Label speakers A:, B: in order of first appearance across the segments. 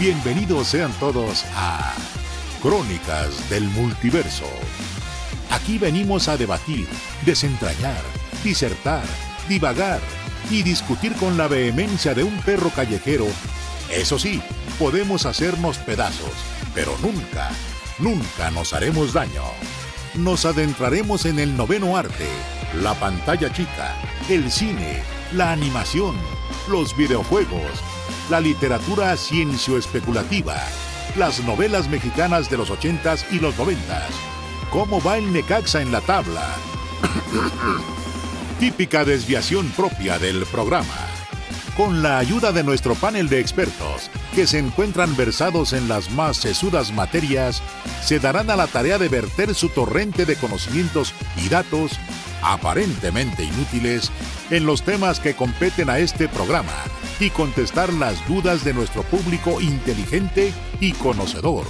A: Bienvenidos sean todos a Crónicas del Multiverso. Aquí venimos a debatir, desentrañar, disertar, divagar y discutir con la vehemencia de un perro callejero. Eso sí, podemos hacernos pedazos, pero nunca, nunca nos haremos daño. Nos adentraremos en el noveno arte, la pantalla chica, el cine, la animación, los videojuegos, la literatura ciencio-especulativa, las novelas mexicanas de los ochentas y los noventas. ¿Cómo va el Necaxa en la tabla? Típica desviación propia del programa. Con la ayuda de nuestro panel de expertos, que se encuentran versados en las más sesudas materias, se darán a la tarea de verter su torrente de conocimientos y datos aparentemente inútiles en los temas que competen a este programa y contestar las dudas de nuestro público inteligente y conocedor.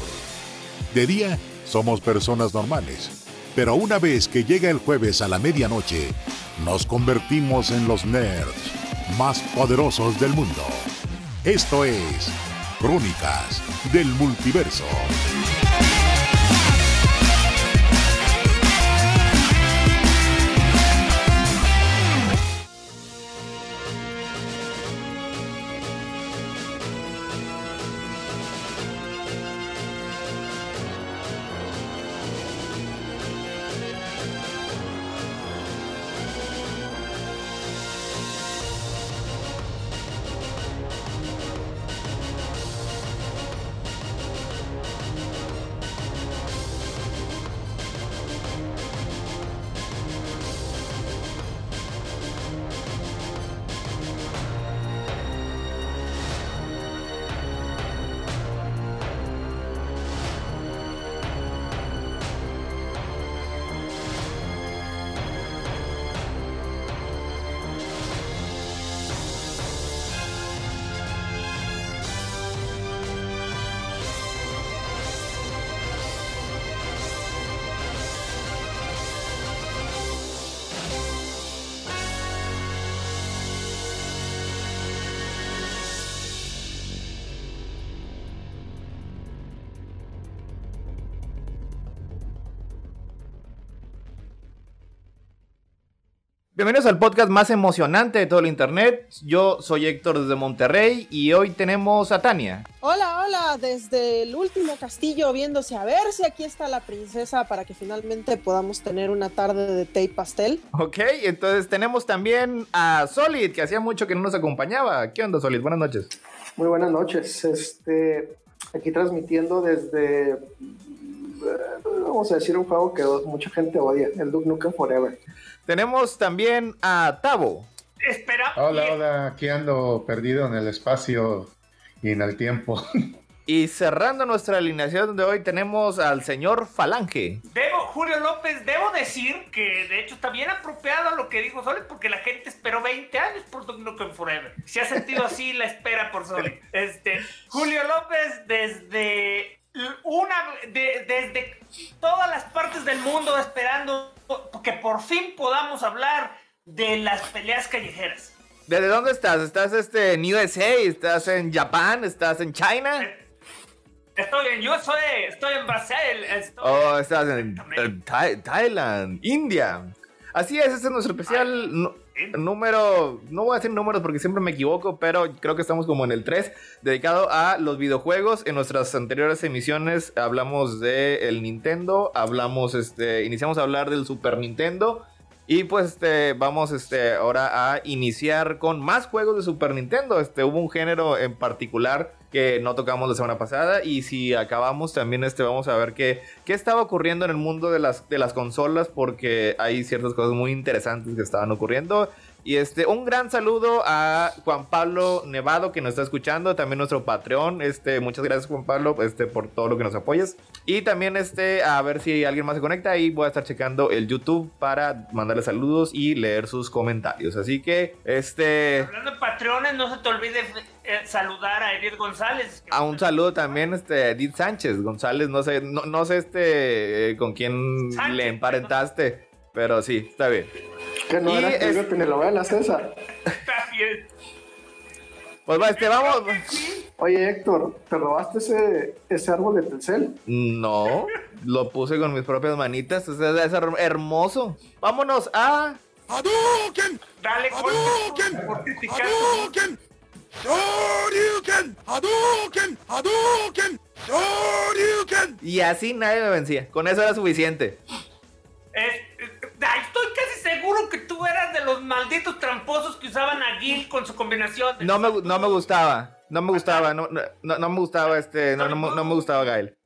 A: De día somos personas normales, pero una vez que llega el jueves a la medianoche, nos convertimos en los nerds más poderosos del mundo. Esto es Crónicas del Multiverso.
B: Bienvenidos al podcast más emocionante de todo el internet. Yo soy Héctor desde Monterrey y hoy tenemos a Tania.
C: Hola, hola, desde el último castillo viéndose a ver si aquí está la princesa para que finalmente podamos tener una tarde de té y pastel.
B: Ok, entonces tenemos también a Solid, que hacía mucho que no nos acompañaba. ¿Qué onda, Solid? Buenas noches.
D: Muy buenas noches. Este, aquí transmitiendo desde, eh, vamos a decir, un juego que mucha gente odia, el Duke Nukem Forever.
B: Tenemos también a Tavo.
E: Espera.
F: Hola, hola, aquí ando perdido en el espacio y en el tiempo.
B: Y cerrando nuestra alineación de hoy tenemos al señor Falange.
E: Debo, Julio López, debo decir que de hecho está bien apropiado lo que dijo Solid porque la gente esperó 20 años por Duke Forever. Se ha sentido así la espera por Solid. Este, Julio López desde una de- desde todas las partes del mundo esperando que por fin podamos hablar de las peleas callejeras.
B: ¿Desde dónde estás? ¿Estás este, en USA? ¿Estás en Japón? ¿Estás en China?
E: Estoy en, soy, estoy en Brasil. Estoy
B: ¿O estás en, en Thai- Thailand? ¿India? Así es, este es nuestro especial número, no voy a decir números porque siempre me equivoco, pero creo que estamos como en el 3, dedicado a los videojuegos. En nuestras anteriores emisiones hablamos de el Nintendo, hablamos, este, iniciamos a hablar del Super Nintendo. Y pues este, vamos este, ahora a iniciar con más juegos de Super Nintendo. Este, hubo un género en particular que no tocamos la semana pasada. Y si acabamos también este, vamos a ver qué, qué estaba ocurriendo en el mundo de las, de las consolas. Porque hay ciertas cosas muy interesantes que estaban ocurriendo. Y este, un gran saludo a Juan Pablo Nevado que nos está escuchando, también nuestro Patreon. Este, muchas gracias Juan Pablo este, por todo lo que nos apoyas. Y también este, a ver si alguien más se conecta y voy a estar checando el YouTube para mandarle saludos y leer sus comentarios. Así que, este,
E: Hablando de patrones, no se te olvide eh, saludar a Edith González.
B: a un saludo también este, Edith Sánchez González, no sé, no, no sé este, eh, con quién
E: Sánchez,
B: le emparentaste, pero sí, está bien.
D: Que no
B: Y
D: era
B: es-
D: es... telenovela, César.
E: Está bien.
B: Pues va, este, vamos.
D: Oye, Héctor, ¿te robaste ese, ese árbol de Telcel?
B: No, lo puse con mis propias manitas. O sea, es her- hermoso. Vámonos a.
E: Dale con por criticar.
B: Y así nadie me vencía. Con eso era suficiente.
E: Es- es- ay, estoy casi seguro que tú eras de los malditos tramposos que usaban a Gil con su combinación. de-
B: No me, no me gustaba. No me gustaba. No, no, no- me gustaba este. No, no, me- no me gustaba Gael.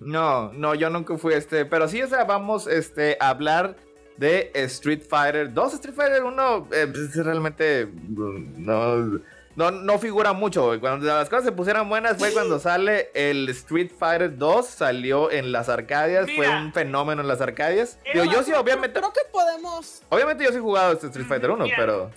B: No, no, yo nunca fui este. Pero sí, o sea, vamos este, a hablar de Street Fighter 2. Street Fighter 1 eh, pues, realmente mm, no, no, no figura mucho. Cuando las cosas se pusieran buenas fue cuando sale el Street Fighter 2. Salió en las Arcadias. Fue un fenómeno en las Arcadias. Digo, yo sí, obviamente.
C: Creo que podemos.
B: Obviamente yo sí he jugado este Street Fighter 1,
E: Mira.
B: pero.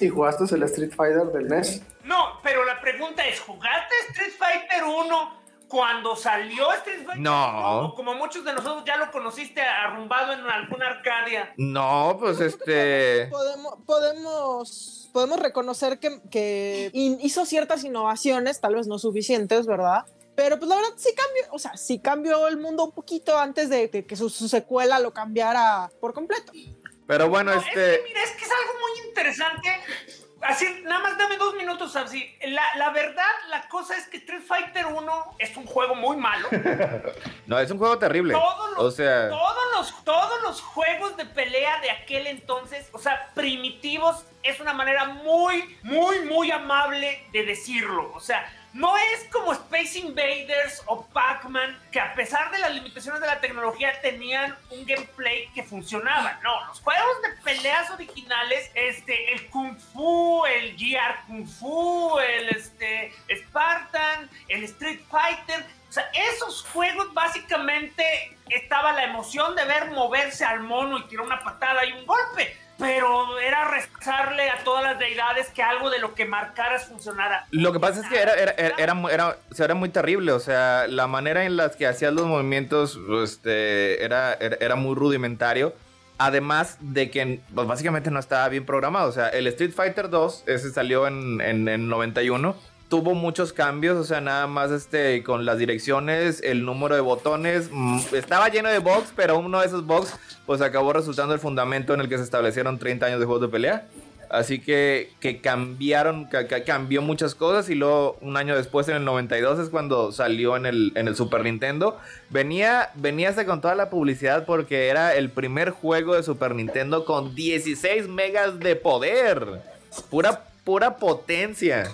D: ¿Y jugaste el Street Fighter del NES?
E: No, pero la pregunta es, ¿jugaste Street Fighter 1 cuando salió Street Fighter
B: No.
E: 1? O como muchos de nosotros ya lo conociste arrumbado en alguna Arcadia.
B: No, pues este.
C: Podemos, podemos, podemos reconocer que, que hizo ciertas innovaciones, tal vez no suficientes, ¿verdad? Pero pues la verdad sí cambió, o sea, sí cambió el mundo un poquito antes de, de que su, su secuela lo cambiara por completo.
B: Pero bueno,
E: No,
B: este.
E: Es que, mira, es que es algo muy interesante. Así, nada más dame dos minutos así. La, la verdad, la cosa es que Street Fighter 1 es un juego muy malo.
B: No, es un juego terrible.
E: Todos los,
B: O sea,
E: todos los, todos los juegos de pelea de aquel entonces, o sea, primitivos, es una manera muy, muy, muy amable de decirlo. O sea, no es como Space Invaders o Pac-Man, que a pesar de las limitaciones de la tecnología tenían un gameplay que funcionaba. No, los juegos de peleas originales, este, el Kung Fu, el GR Kung Fu, el este, Spartan, el Street Fighter, o sea, esos juegos básicamente estaba la emoción de ver moverse al mono y tirar una patada y un golpe. Pero era rezarle a todas las deidades que algo de lo que marcaras funcionara.
B: lo que pasa es que era, era, era, era, o sea, era muy terrible. O sea, la manera en la que hacías los movimientos este, era, era, era muy rudimentario. Además de que pues, básicamente no estaba bien programado. O sea, el Street Fighter 2, ese salió en, en, en 91. Tuvo muchos cambios, o sea, nada más este, con las direcciones, el número de botones. mm, Estaba lleno de bugs, pero uno de esos bugs pues acabó resultando el fundamento en el que se establecieron 30 años de juegos de pelea. Así que, que cambiaron, ca- ca- cambió muchas cosas y luego un año después, en el 92, es cuando salió en el, en el Super Nintendo. Venía, venía hasta con toda la publicidad porque era el primer juego de Super Nintendo con 16 megas de poder. Pura, pura potencia.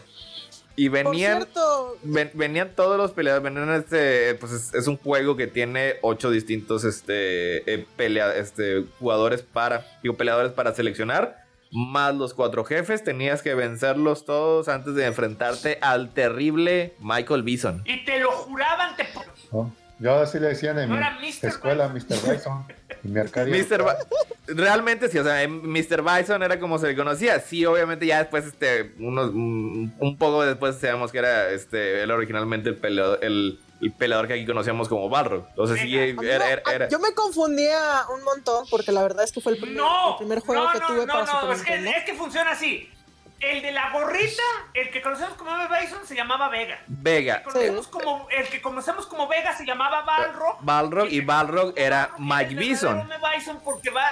B: Y
C: Por
B: venían...
C: cierto,
B: Ven- venían todos los peleadores, venían este, pues es, es un juego que tiene ocho distintos este, eh, pelea- este, jugadores para, digo, peleadores para seleccionar, más los cuatro jefes, tenías que vencerlos todos antes de enfrentarte al terrible Michael Bison.
E: Y te lo juraban, te...
F: ¿no? Yo así le decían en
E: No
F: mi
E: era Mr.
F: escuela, Mr. Bison.
B: Mr. Realmente sí, o sea, em, Mr. Bison era como se le conocía. Sí, obviamente ya después, este, unos, un, un poco después sabemos que era, este, él originalmente el peleador, el, el peleador que aquí conocíamos como Balrog. Entonces sí, era, era- era-
C: yo me confundía un montón porque la verdad es que fue el primer,
E: No,
C: el primer juego
E: no,
C: que
E: no,
C: tuve
E: no,
C: para
E: no,
C: Super
E: es que,
C: Nintendo.
E: es que funciona así. El de la gorrita, el que conocemos como M. Bison, se llamaba Vega.
B: Vega.
E: El que conocemos como, el que conocemos como Vega se llamaba Balrog.
B: Balrog y Balrog era Mike Bison.
E: Bison porque va...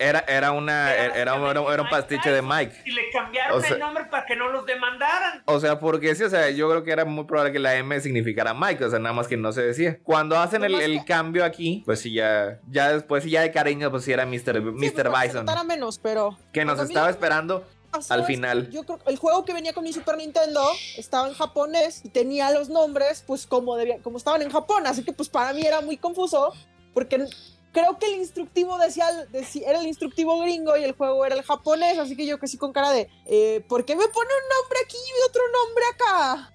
B: Era, era, una, era, era, un- era un- era un pastiche de Mike.
E: Y le cambiaron
B: O sea-
E: el nombre para que no los demandaran.
B: O sea, porque sí, o sea, yo creo que era muy probable que la M significara Mike, o sea, nada más que no se decía. Cuando hacen el,
C: Nomás
B: el
C: que-
B: cambio aquí, pues sí, ya, ya después, sí, ya de cariño, pues sí era Mr.
C: Sí, pues,
B: Mr. Bison,
C: menos, pero
B: que nos estaba esperando al
C: es
B: final.
C: Yo creo que el juego que venía con mi Super Nintendo estaba en japonés y tenía los nombres, pues como debía, como estaban en Japón, así que pues para mí era muy confuso porque creo que el instructivo decía, decía- era el instructivo gringo y el juego era el japonés, así que yo que sí con cara de eh, ¿por qué me pone un nombre aquí y otro nombre acá?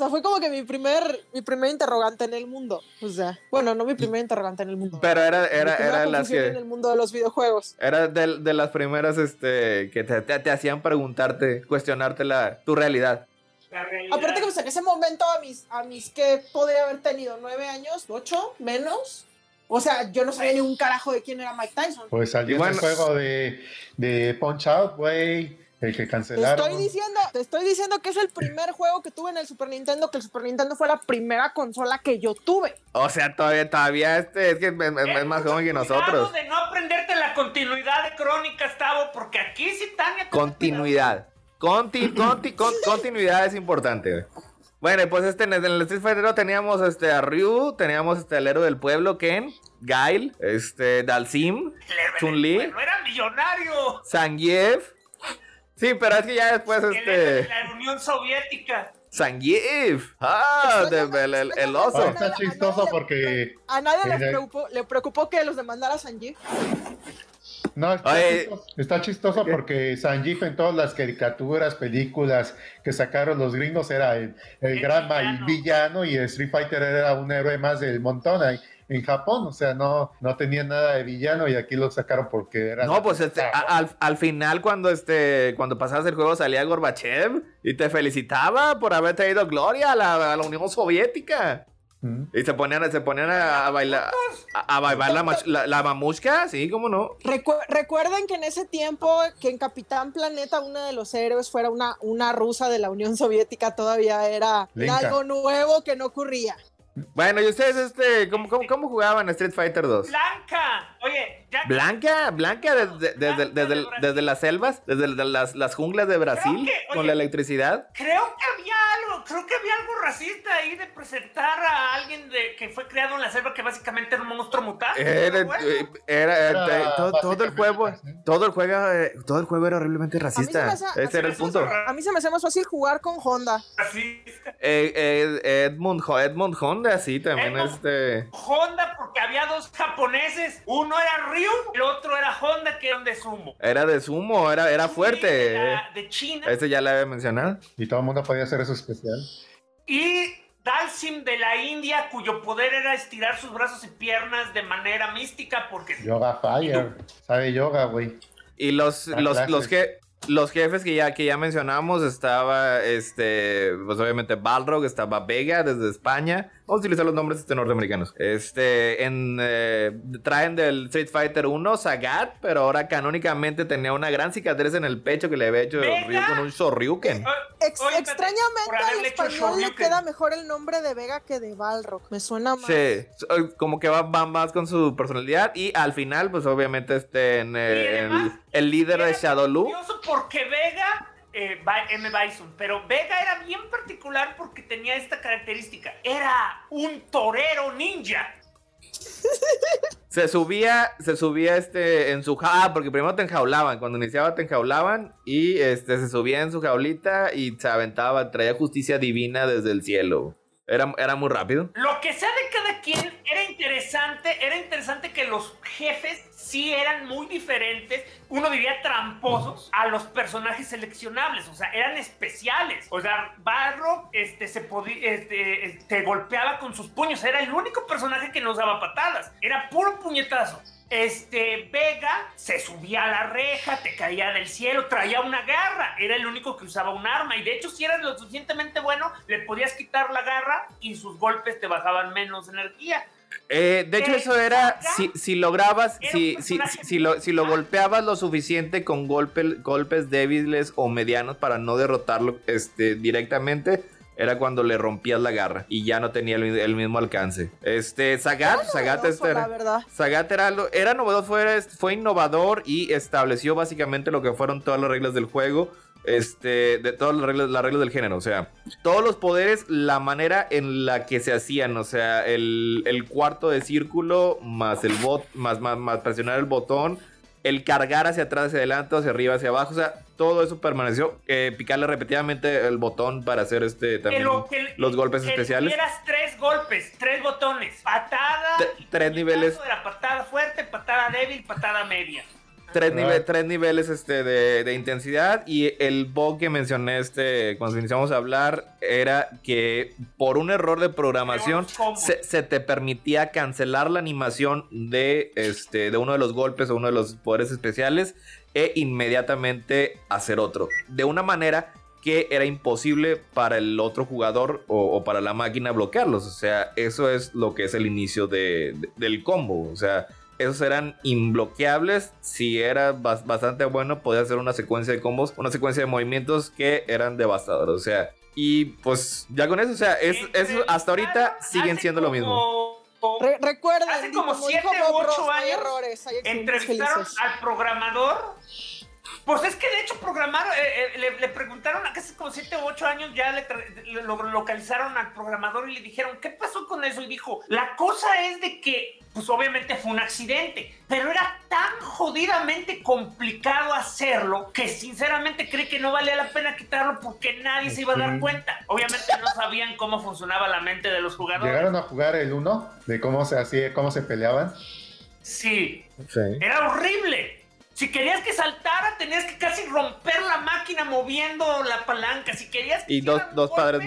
C: O sea, fue como que mi primer, mi primer interrogante en el mundo. O sea, bueno, no mi primer interrogante en el mundo.
B: Pero era, era, era las
C: confusión en
B: que...
C: el mundo de los videojuegos.
B: Era de, de las primeras este, que te, te- te hacían preguntarte, cuestionarte la, tu realidad.
E: La realidad.
C: Aparte que pues, en ese momento a mis, a mis que podría haber tenido nueve años, ocho, menos. O sea, yo no sabía ni un carajo de quién era Mike Tyson.
F: Pues salió
B: bueno-
F: ese juego de, de Punch Out, güey. El que
C: Te
F: cancelaron.
C: estoy diciendo, te estoy diciendo que es el primer juego que tuve en el Super Nintendo, que el Super Nintendo fue la primera consola que yo tuve.
B: O sea, todavía, todavía este, es que es, es- es más joven que nosotros.
E: de no aprenderte la continuidad de crónicas, Tavo, porque aquí sí Tania... te-
B: Continuidad. Conti, conti- con- continuidad es importante. Bueno, pues este en el Street Fighter no teníamos este a Ryu, teníamos este al héroe del pueblo, Ken, Gail, este Dalsim, Chun-Li,
E: pueblo Era millonario.
B: Zangief. Sí, pero es que ya después este
E: la Unión Soviética.
B: Zangief. Ah, de- el, el- el oso.
F: Ah, está chistoso porque.
C: A nadie le preocupó, le preocupó que los demandara Sanji.
F: No, está, chistoso, está chistoso porque Sanjif en todas las caricaturas, películas que sacaron los gringos era el, el
E: El
F: gran
E: villano.
F: villano y Street Fighter era un héroe más del montón en Japón. O sea, no, no tenía nada de villano y aquí lo sacaron porque era.
B: No, pues este, a- al, al final cuando este cuando pasabas el juego salía Gorbachev y te felicitaba por haber traído gloria a la, a la Unión Soviética.
F: Mm.
B: Y se ponían, se ponían a, a bailar a, a bailar la, la, la mamushka, sí, cómo no.
C: Recu- recuerden que en ese tiempo, que en Capitán Planeta uno de los héroes fuera una, una rusa de la Unión Soviética, todavía era, algo nuevo que no ocurría.
B: Bueno, ¿y ustedes este cómo, cómo, cómo jugaban Street Fighter 2?
E: Blanca. Oye, ya...
B: Blanca, Blanca desde, desde, desde, desde las selvas, desde de las, las junglas de Brasil,
E: que, oye,
B: con la electricidad.
E: Creo que había creo que había algo racista ahí de presentar a alguien de, que fue creado en la selva que básicamente era un monstruo mutante.
B: Era,
E: pero bueno.
B: era,
F: Era
B: todo, todo el juego, todo el juego, eh, todo el juego era horriblemente racista.
C: hace-
B: Ese era el punto.
C: A mí se me hace más fácil jugar con Honda.
E: Racista.
B: Eh, eh, Edmund, Ho- Edmund Honda, sí, también
E: Edmund-
B: este.
E: Honda porque había dos japoneses, uno era Ryu, el otro era Honda que eran de sumo.
B: Era de sumo, era, era fuerte.
E: De, la- de China
B: Este ya la había mencionado.
F: Y todo el mundo podía hacer eso especial.
E: Y Dalsim de la India cuyo poder era estirar sus brazos y piernas de manera mística porque
F: Yoga Fire. Sabe yoga, güey.
B: Y los, los,
F: clases.
B: los, que, los jefes que ya, que ya mencionamos, estaba este, pues obviamente Balrog, estaba Vega desde España. Vamos a utilizar los nombres este, norteamericanos. Este, en, eh, traen del Street Fighter 1 Sagat, pero ahora canónicamente tenía una gran cicatriz en el pecho que le había hecho
E: Vega.
B: Ryu con un Shoryuken.
C: Ex-
E: Oye,
C: extrañamente al español le queda mejor el nombre de Vega que de Balrog. Me suena más.
B: Sí, so- como que va, va más con su personalidad. Y al final, pues obviamente, este, en, eh,
E: Y además,
B: el, el líder de
E: Era
B: Shadowloo.
E: porque Vega, eh, M. Bison, pero Vega era bien particular porque tenía esta característica. Era un torero ninja.
B: Se subía, se subía este en su ja- ah, porque primero te enjaulaban, cuando iniciaba te enjaulaban y este se subía en su jaulita y se aventaba, traía justicia divina desde el cielo. Era, era muy rápido.
E: Lo que sea de cada quien era interesante, era interesante que los jefes sí eran muy diferentes, uno diría tramposos, a los personajes seleccionables, o sea, eran especiales. O sea, Barro este, se podía, este, eh, te golpeaba con sus puños, era el único personaje que no usaba patadas, era puro puñetazo. Este Vega se subía a la reja, te caía del cielo, traía una garra, era el único que usaba un arma. Y de hecho, si eras lo suficientemente bueno, le podías quitar la garra y sus golpes te bajaban menos energía.
B: Eh, de hecho, eso era si, si lograbas, si, si, si, lo, si lo golpeabas lo suficiente con golpe- golpes débiles o medianos para no derrotarlo este, directamente. Era cuando le rompías la garra y ya no tenía el, el mismo alcance. Este, Sagat, Sagat
C: Novedoso,
B: este era-
C: la.
B: Sagat era, era novedoso, fue, fue innovador y estableció básicamente lo que fueron todas las reglas del juego. Este, de todas las reglas, las reglas del género. O sea, todos los poderes, la manera en la que se hacían. O sea, el, el cuarto de círculo, más el bot, más, más, más presionar el botón. El cargar hacia atrás, hacia adelante, hacia arriba, hacia abajo. O sea, todo eso permaneció. Eh, picarle repetidamente el botón para hacer este
E: Que
B: también
E: lo- que-
B: los golpes
E: que
B: especiales.
E: tuvieras tres golpes, tres botones. Patada.
B: Tres niveles.
E: De la patada fuerte, patada débil, patada media.
B: Tres, nive- tres niveles este, de, de intensidad y el bug que mencioné este, cuando iniciamos a hablar era que por un error de programación se, se te permitía cancelar la animación de, este, de uno de los golpes o uno de los poderes especiales e inmediatamente hacer otro. De una manera que era imposible para el otro jugador o, o para la máquina bloquearlos. O sea, eso es lo que es el inicio de- de- del combo. O sea, esos eran imbloqueables. Si era bastante bueno, podía hacer una secuencia de combos, una secuencia de movimientos que eran devastadores. O sea, y pues ya con eso, o sea, es, hasta ahorita siguen siendo lo mismo.
C: recuerda,
E: hace como 7 u 8 años entrevistaron al programador pues es que de hecho programaron, eh, eh, le, preguntaron a casi como 7 u 8 años ya le, lo localizaron al programador y le dijeron, ¿qué pasó con eso? Y dijo, la cosa es de que, pues obviamente fue un accidente, pero era tan jodidamente complicado hacerlo que sinceramente cree que no valía la pena quitarlo porque nadie se iba a dar cuenta. Obviamente no sabían cómo funcionaba la mente de los jugadores.
F: ¿Llegaron a jugar el 1? ¿De cómo se hacía, cómo se peleaban?
E: sí. Era horrible. Si querías que saltara, tenías que casi romper la máquina moviendo la palanca. Si querías
B: que Y dos, dos padres,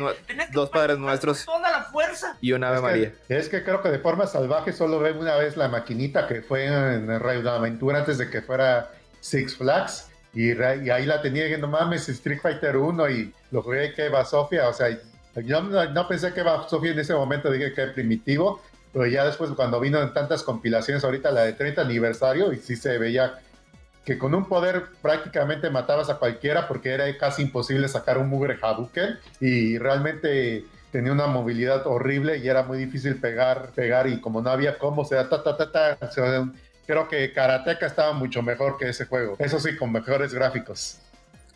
B: dos padres nuestros.
E: Toda la fuerza.
B: Y una Ave María.
F: es que creo que de forma salvaje solo ve una vez la maquinita que fue en el Radio de Aventura antes de que fuera Six Flags. Y, ahí la tenía y no mames, Street Fighter 1 y lo jugué que va Sofía. O sea, yo no, pensé que va Sofía en ese momento, dije que primitivo. Pero ya después, cuando vino en tantas compilaciones, ahorita la de 30 aniversario, y sí se veía que con un poder prácticamente matabas a cualquiera porque era casi imposible sacar un mugre Hadouken y realmente tenía una movilidad horrible y era muy difícil pegar, pegar y como no había cómo, o sea, ta, ta, ta, ta, creo que Karateka estaba mucho mejor que ese juego, eso sí, con mejores gráficos.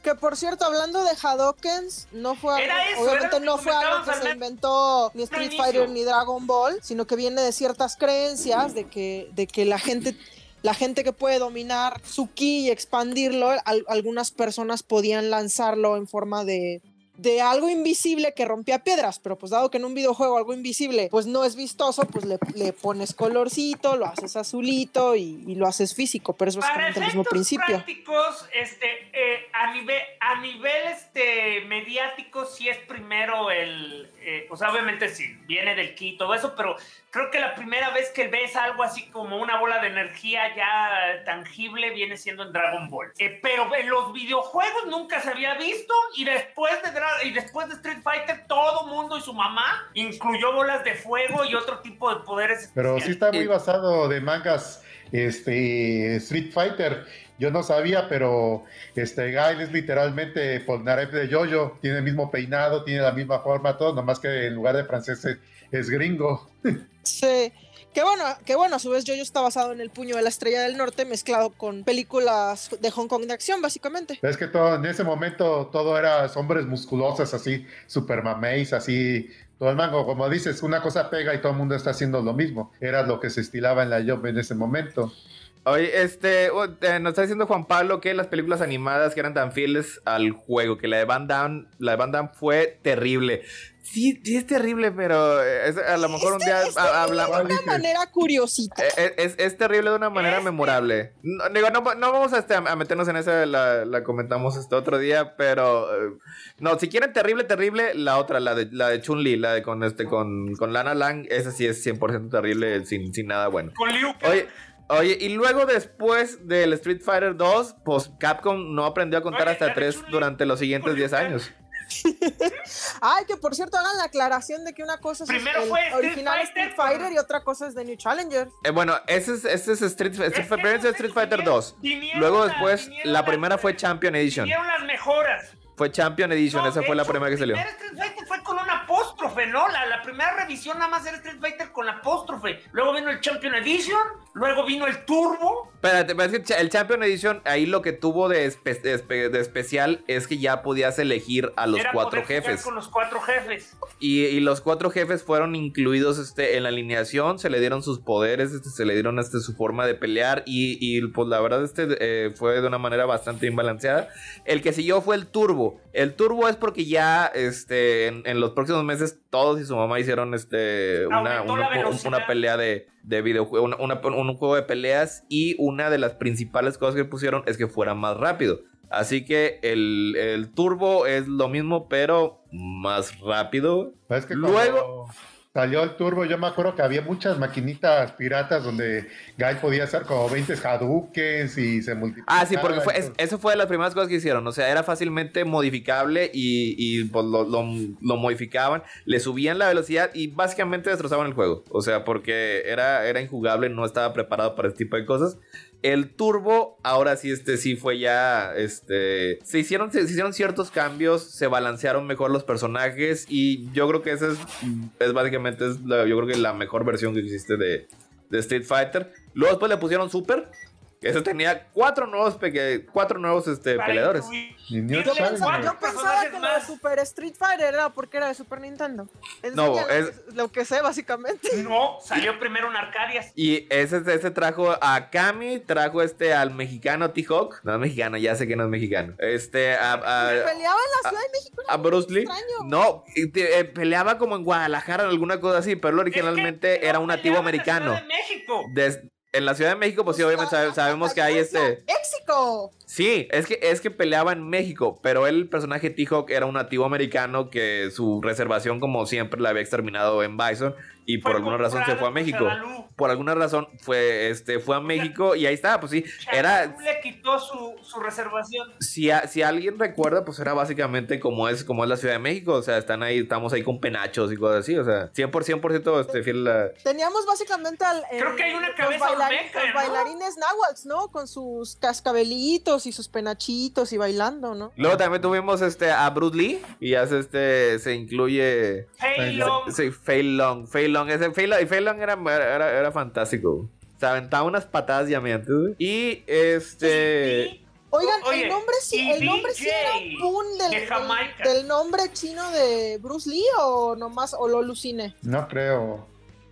C: Que por cierto, hablando de Hadokens, no fue obviamente no fue algo que se inventó ni Street Fighter ni Dragon Ball, sino que viene de ciertas creencias de que, de que la gente la gente que puede dominar su ki y expandirlo, algunas personas podían lanzarlo en forma de, de algo invisible que rompía piedras, pero pues dado que en un videojuego algo invisible pues no es vistoso, pues le, le pones colorcito, lo haces azulito y, lo haces físico, pero es básicamente el mismo principio.
E: prácticos, este, eh, a nivel, a nivel este, mediático sí es primero el, eh, pues obviamente sí, viene del ki y todo eso, pero creo que la primera vez que ves algo así como una bola de energía ya tangible viene siendo en Dragon Ball. Eh, pero en los videojuegos nunca se había visto y después de, y después de Street Fighter todo mundo y su mamá incluyó bolas de fuego y otro tipo de poderes.
F: Pero sí está muy basado de mangas este Street Fighter. Yo no sabía, pero este Gail es literalmente Polnareff de Jojo. Tiene el mismo peinado, tiene la misma forma, todo, nomás que en lugar de francés es gringo.
C: Sí. Que bueno, que bueno, a su vez Jojo está basado en el puño de la estrella del norte mezclado con películas de Hong Kong de acción, básicamente.
F: Es que todo, en ese momento todo era hombres musculosos, así, super mameis, así, todo el mango. Como dices, una cosa pega y todo el mundo está haciendo lo mismo. Era lo que se estilaba en la job en ese momento.
B: Oye, este, oh, eh, nos está diciendo Juan Pablo que las películas animadas que eran tan fieles al juego, que la de Van Damme, la de Van Damme fue terrible. Sí, sí es terrible, pero eh, a lo mejor un día
C: hablamos. De una manera curiosita.
B: Eh, eh, es, terrible de una manera memorable. No, digo, no, vamos este, a, meternos en esa, la, comentamos este otro día, pero. no, si quieren terrible, terrible, la otra, la de, la de Chun-Li, la de con, este, con, con Lana Lang, esa sí es 100% terrible, sin, sin nada bueno.
E: Con Liu
B: Oye. Oye, y luego después del Street Fighter 2, pues Capcom no aprendió a contar hasta 3 durante los siguientes 10 años.
C: Ay, que por cierto hagan la aclaración de que una cosa es
E: el original
C: Street Fighter y otra cosa es The New Challenger.
B: Eh, bueno, ese es, ese es Street, Street, Fighter 2. Luego después, la, primera fue Champion Edition.
E: las mejoras.
B: Fue Champion Edition, esa fue la primera que salió.
E: Street Fighter fue con una apóstrofe, ¿no? La, la, primera revisión nada más era Street Fighter con la apóstrofe. Luego vino el Champion Edition, luego vino el Turbo.
B: Espérate, el Champion Edition, ahí lo que tuvo de, de, especial es que ya podías elegir a los cuatro jefes.
E: Con los cuatro jefes.
B: Y, y, los cuatro jefes fueron incluidos este, en la alineación, se le dieron sus poderes, este, se le dieron este, su forma de pelear y, y pues la verdad este, eh, fue de una manera bastante imbalanceada. El que siguió fue el Turbo. El turbo es porque ya este, en, los próximos meses todos y su mamá hicieron este, una, una, pelea de, de videojuego, un juego de peleas y una de las principales cosas que pusieron es que fuera más rápido. Así que el, turbo es lo mismo, pero más rápido.
F: Luego... salió el Turbo, yo me acuerdo que había muchas maquinitas piratas donde Guy podía hacer como 20 Hadoukens y se multiplicaba.
B: Ah, sí, porque fue, es- eso fue de las primeras cosas que hicieron. O sea, era fácilmente modificable y, y, pues, lo, lo- lo modificaban, le subían la velocidad y básicamente destrozaban el juego. O sea, porque era, era injugable, no estaba preparado para este tipo de cosas. El turbo, ahora sí, este sí fue ya. Este. Se hicieron, se, hicieron ciertos cambios. Se balancearon mejor los personajes. Y yo creo que esa es. Es básicamente. Es la- yo creo que la mejor versión que existe de, de Street Fighter. Luego después le pusieron Super. Ese tenía cuatro nuevos, peque- cuatro nuevos este,
E: Para
B: peleadores.
C: Yo pensaba, yo que lo de
E: más.
C: Super Street Fighter era porque era de Super Nintendo.
B: No,
C: Enseña lo
B: es-
C: lo que sé, básicamente.
E: No, salió primero un Arcadias.
B: Y ese, ese trajo a Kami, trajo este al mexicano T-Hawk. No es mexicano, ya sé que no es mexicano. Este, a, a-
C: Peleaba en la Ciudad de México.
B: a Bruce Lee.
C: extraño.
B: No, y te- eh, peleaba como en Guadalajara o alguna cosa así, pero él originalmente
E: Es que
B: era
E: no
B: un nativo
E: peleaba en la
B: americano.
E: Ciudad de México.
B: Des- en la Ciudad de México, pues sí, obviamente sabe- sabemos que hay este.
C: ¡Éxico!
B: Sí, es que, es que peleaba en México, pero el personaje T-Hawk era un nativo americano que su reservación, como siempre, la había exterminado en Bison y por
E: Fue
B: alguna razón se fue a México. Por alguna razón fue, este, fue a México y ahí está, pues sí, era,
E: le quitó su, su reservación.
B: si, a- si alguien recuerda, pues era básicamente como es, como es la Ciudad de México, o sea, están ahí, estamos ahí con penachos y cosas así, o sea, 100%, 100% este, fiel a...
C: Teníamos básicamente al.
E: Creo que hay una cabeza
C: los,
E: olmeca,
C: los
E: ¿no?
C: bailarines náhuatls, ¿no? Con sus cascabelitos y sus penachitos y bailando, ¿no?
B: Luego también tuvimos este, a Bruce Lee y ya se, este, se incluye...
E: Fei Long.
B: Sí, Fei Long, Fei Long, ese Fei Long, y Fei Long era, era, era fantástico. Se aventaba unas patadas llameantes. Y este...
C: Oigan,
E: Oye,
C: el nombre sí, el nombre sí era Boon del,
E: de
C: del-
E: Jamaica.
C: del nombre chino de Bruce Lee o nomás o lo aluciné.
F: No creo.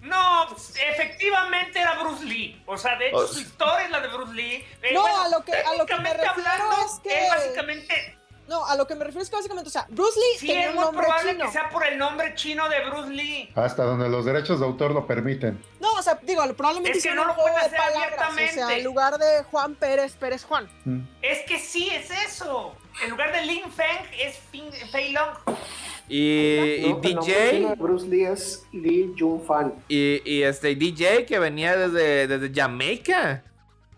E: No, efectivamente era Bruce Lee. O sea, de hecho, su historia es la de Bruce Lee. Eh,
C: No,
E: bueno,
C: a lo que- a lo que me refiero
E: hablando,
C: es que-
E: él básicamente,
C: No, a lo que me refiero es que básicamente, o sea, Bruce Lee
E: sí,
C: tenía
E: es
C: un
E: muy
C: nombre
E: probable
C: chino.
E: que sea por el nombre chino de Bruce Lee.
F: Hasta donde los derechos de autor lo permiten.
C: No, o sea, digo, probablemente
E: Es que no lo pueden hacer
C: palabras. O sea,
E: abiertamente.
C: en lugar de Juan Pérez, Pérez Juan.
F: Mm.
E: Es que sí, es eso. En lugar de Lin Feng es Fei Long.
B: Y,
D: No, de
B: DJ,
D: Bruce Lee es Lee Jung Fan.
B: y, y este DJ que venía desde, desde Jamaica.